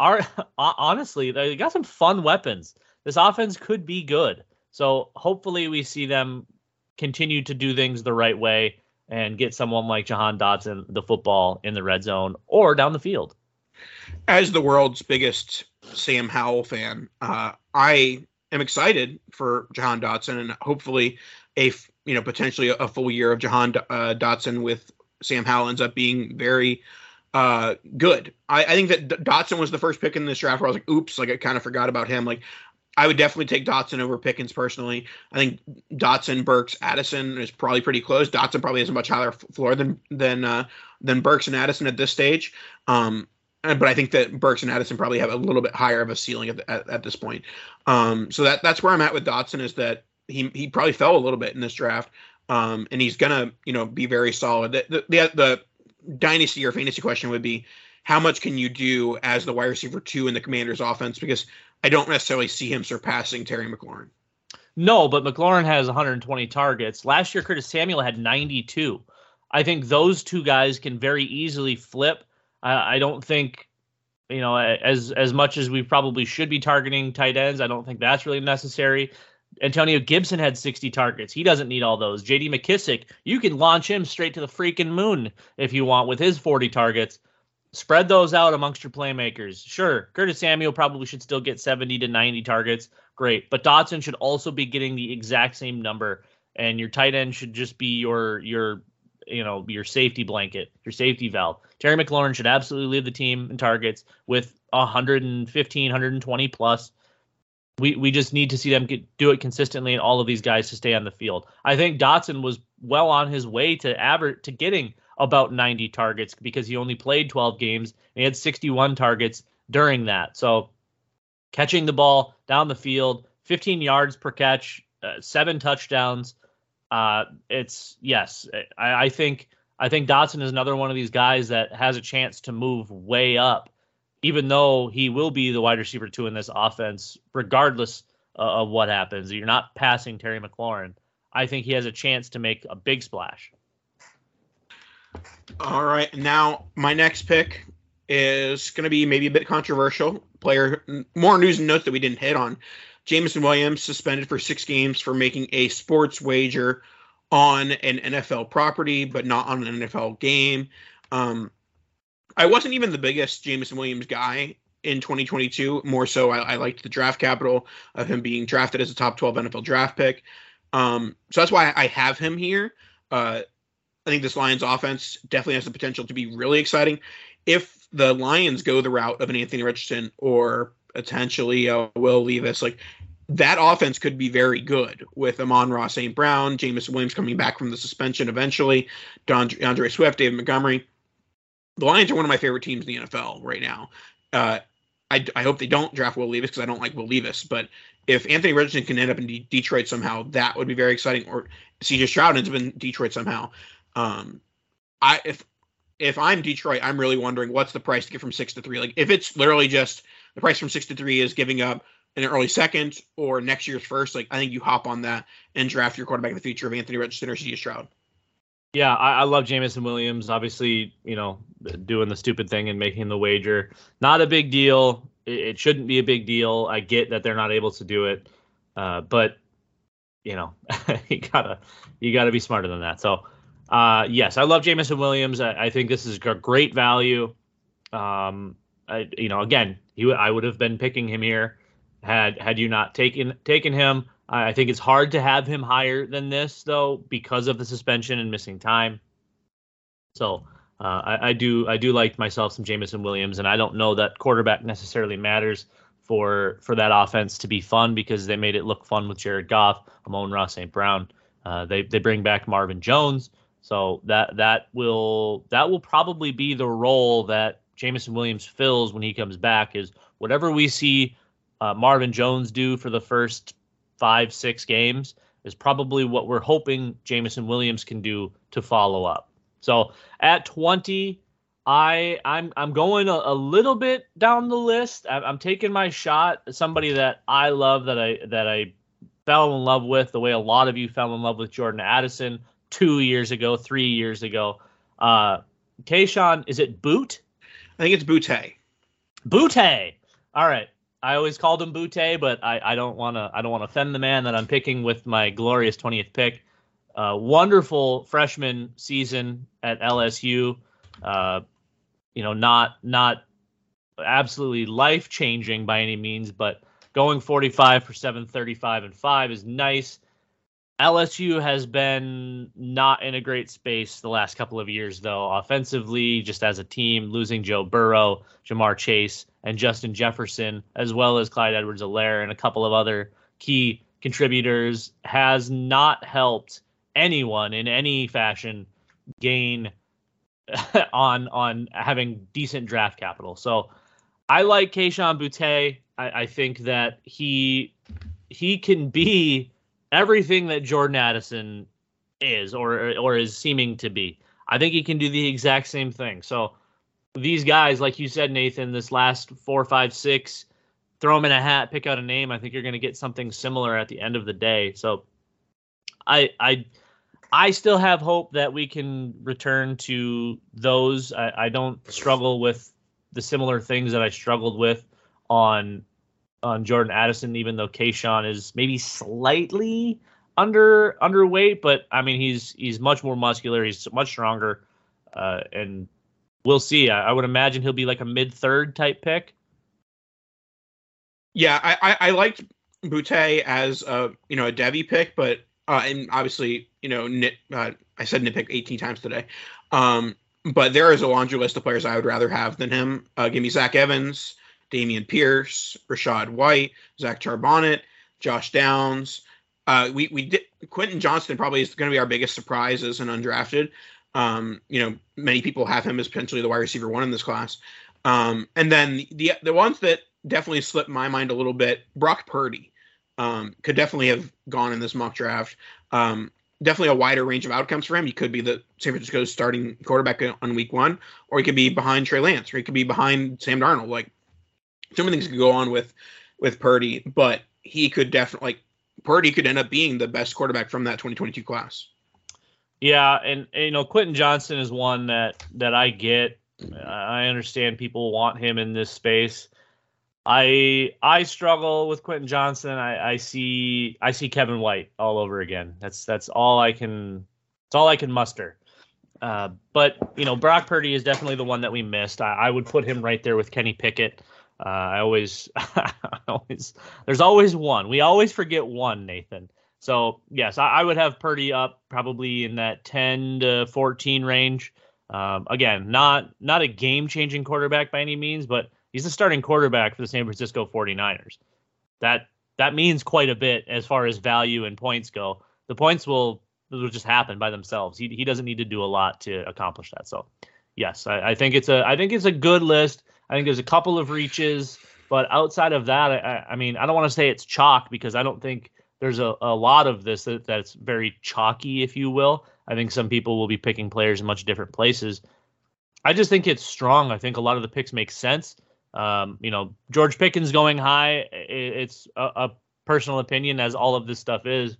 Are *laughs* honestly, they got some fun weapons. This offense could be good. So hopefully, we see them continue to do things the right way and get someone like Jahan Dotson the football in the red zone or down the field. As the world's biggest Sam Howell fan, uh, I am excited for Jahan Dotson and hopefully a you know potentially a full year of Jahan uh, Dotson with Sam Howell ends up being very uh, good. I, I think that Dotson was the first pick in this draft where I was like, oops, like I kind of forgot about him. Like I would definitely take Dotson over Pickens personally. I think Dotson, Burks, Addison is probably pretty close. Dotson probably has a much higher floor than than uh, than Burks and Addison at this stage. Um, but I think that Burks and Addison probably have a little bit higher of a ceiling at, at, at this point. Um, so that that's where I'm at with Dotson is that he he probably fell a little bit in this draft, um, and he's gonna you know be very solid. The the, the, the dynasty or fantasy question would be how much can you do as the wide receiver two in the Commanders' offense? Because I don't necessarily see him surpassing Terry McLaurin. No, but McLaurin has 120 targets. Last year, Curtis Samuel had 92. I think those two guys can very easily flip. I, I don't think, you know, as as much as we probably should be targeting tight ends, I don't think that's really necessary. Antonio Gibson had 60 targets. He doesn't need all those. JD McKissic, you can launch him straight to the freaking moon if you want with his 40 targets. Spread those out amongst your playmakers. Sure, Curtis Samuel probably should still get 70 to 90 targets. Great. But Dotson should also be getting the exact same number. And your tight end should just be your your you know your safety blanket, your safety valve. Terry McLaurin should absolutely lead the team in targets with 115, 120 plus. We we just need to see them get, do it consistently and all of these guys to stay on the field. I think Dotson was well on his way to average to getting about 90 targets because he only played 12 games and he had 61 targets during that. So catching the ball down the field, 15 yards per catch, uh, seven touchdowns. Uh, it's yes, I, I, think I think Dotson is another one of these guys that has a chance to move way up, even though he will be the wide receiver two in this offense, regardless uh, of what happens. You're not passing Terry McLaurin. I think he has a chance to make a big splash. All right. Now, my next pick is going to be maybe a bit controversial. Player, more news and notes that we didn't hit on. Jameson Williams suspended for six games for making a sports wager on an NFL property, but not on an NFL game. Um, I wasn't even the biggest Jameson Williams guy in 2022. More so, I, I, liked the draft capital of him being drafted as a top 12 NFL draft pick. Um, so that's why I have him here. Uh, I think this Lions offense definitely has the potential to be really exciting. If the Lions go the route of an Anthony Richardson or potentially uh, Will Levis, like that offense could be very good with Amon-Ra St. Brown, Jameson Williams coming back from the suspension eventually, Don, D'Andre Swift, David Montgomery. The Lions are one of my favorite teams in the NFL right now. Uh, I, I, hope they don't draft Will Levis because I don't like Will Levis. But if Anthony Richardson can end up in D- Detroit somehow, that would be very exciting. Or CJ Stroud ends up in Detroit somehow. Um, I if if I'm Detroit, I'm really wondering what's the price to get from six to three. Like if it's literally just the price from six to three is giving up an early second or next year's first, like I think you hop on that and draft your quarterback in the future of Anthony Richardson or C.J. Stroud. Yeah, I, I, love Jameson Williams. Obviously, you know, doing the stupid thing and making the wager. Not a big deal. It, it shouldn't be a big deal. I get that they're not able to do it, uh, but you know, *laughs* you gotta you gotta be smarter than that. So uh, yes, I love Jameson Williams. I, I, think this is a great value. Um, I, you know, again, he, I would have been picking him here had had you not taken taken him. I think it's hard to have him higher than this though because of the suspension and missing time. So uh, I, I, do I do like myself some Jameson Williams, and I don't know that quarterback necessarily matters for for that offense to be fun because they made it look fun with Jared Goff, Amon-Ra St. Brown. Uh, they they bring back Marvin Jones, so that that will that will probably be the role that Jameson Williams fills when he comes back. Is whatever we see uh, Marvin Jones do for the first five six games is probably what we're hoping Jameson Williams can do to follow up. So at 20, I I'm I'm going a, a little bit down the list. I'm, I'm taking my shot. Somebody that I love that I that I fell in love with the way a lot of you fell in love with Jordan Addison two years ago, three years ago. Uh, Kayshon, is it Boot? I think it's Boutte. Boutte. All right. I always called him Boutte, but I, I don't want to I don't want to offend the man that I'm picking with my glorious 20th pick. Uh, wonderful freshman season at LSU. Uh, you know, not not absolutely life changing by any means, but going 45 for 735 and 5 is nice. LSU has been not in a great space the last couple of years, though. Offensively, just as a team, losing Joe Burrow, Ja'Marr Chase, and Justin Jefferson, as well as Clyde Edwards Helaire and a couple of other key contributors, has not helped anyone in any fashion gain *laughs* on on having decent draft capital. So I like Kayshon Boutte. I, I think that he he can be everything that Jordan Addison is or or is seeming to be. I think he can do the exact same thing. So these guys, like you said, Nathan, this last four, five, six, throw them in a hat, pick out a name. I think you're going to get something similar at the end of the day. So I I I still have hope that we can return to those. I, I don't struggle with the similar things that I struggled with on on Jordan Addison, even though Kayshon is maybe slightly under underweight, but I mean he's he's much more muscular, he's much stronger, uh, and we'll see. I, I, would imagine he'll be like a mid third type pick. Yeah, I, I, I liked Boutte as a you know a Devy pick, but uh, and obviously you know nit, uh, I said nitpick 18 times today, um, but there is a laundry list of players I would rather have than him. Uh, give me Zach Evans, Dameon Pierce, Rachaad White, Zach Charbonnet, Josh Downs. Uh, we we did Quentin Johnston probably is going to be our biggest surprise as an undrafted. Um, you know, many people have him as potentially the wide receiver one in this class. Um, and then the the ones that definitely slipped my mind a little bit, Brock Purdy um, could definitely have gone in this mock draft. Um, definitely a wider range of outcomes for him. He could be the San Francisco's starting quarterback on week one, or he could be behind Trey Lance, or he could be behind Sam Darnold. Like so many things could go on with with Purdy, but he could definitely like Purdy could end up being the best quarterback from that 2022 class. Yeah, and, and you know Quentin Johnston is one that that I get. I understand people want him in this space. I I struggle with Quentin Johnston. I, I see I see Kevin White all over again. That's that's all I can. It's all I can muster. Uh, but you know, Brock Purdy is definitely the one that we missed. I, I would put him right there with Kenny Pickett. Uh, I always, *laughs* I always, there's always one. We always forget one, Nathan. So yes, I, I, would have Purdy up probably in that 10 to 14 range. Um, again, not not a game changing quarterback by any means, but he's the starting quarterback for the San Francisco 49ers. That that means quite a bit as far as value and points go. The points will will just happen by themselves. He he doesn't need to do a lot to accomplish that. So yes, I, I think it's a I think it's a good list. I think there's a couple of reaches, but outside of that, I, I mean, I don't want to say it's chalk because I don't think there's a, a lot of this that, that's very chalky, if you will. I think some people will be picking players in much different places. I just think it's strong. I think a lot of the picks make sense. Um, you know, George Pickens going high, it's a, a personal opinion, as all of this stuff is.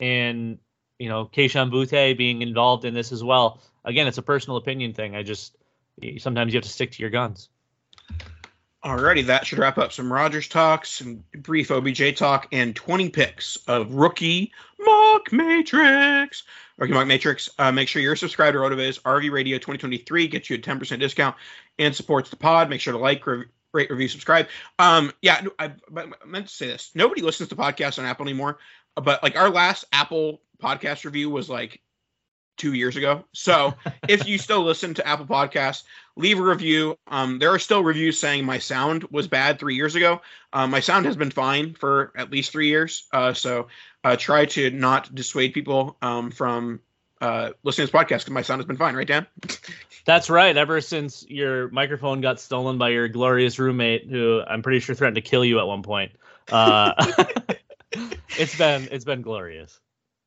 And, you know, Kayshon Boutte being involved in this as well. Again, it's a personal opinion thing. I just, sometimes you have to stick to your guns. Alrighty, that should wrap up some Rodgers talk, some brief OBJ talk, and 20 picks of rookie mock matrix. Rookie mock matrix. Uh, make sure you're subscribed to RotoViz RV Radio 2023 gets you a 10% discount and supports the pod. Make sure to like, re- rate, review, subscribe. Um, yeah, I, I meant to say this. Nobody listens to podcasts on Apple anymore, but like our last Apple podcast review was like two years ago. So *laughs* if you still listen to Apple Podcasts, leave a review. Um, there are still reviews saying my sound was bad three years ago. Um, my sound has been fine for at least three years. Uh, so uh, try to not dissuade people um, from uh, listening to this podcast because my sound has been fine, right, Dan? That's right. Ever since your microphone got stolen by your glorious roommate, who I'm pretty sure threatened to kill you at one point, uh, *laughs* it's been it's been glorious.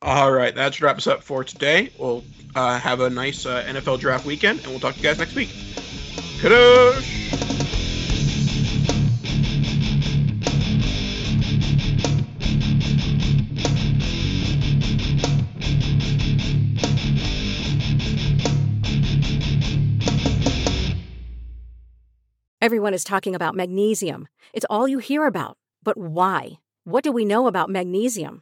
All right, that wraps up for today. We'll uh, have a nice uh, NFL draft weekend, and we'll talk to you guys next week. Kadosh! Everyone is talking about magnesium. It's all you hear about. But why? What do we know about magnesium?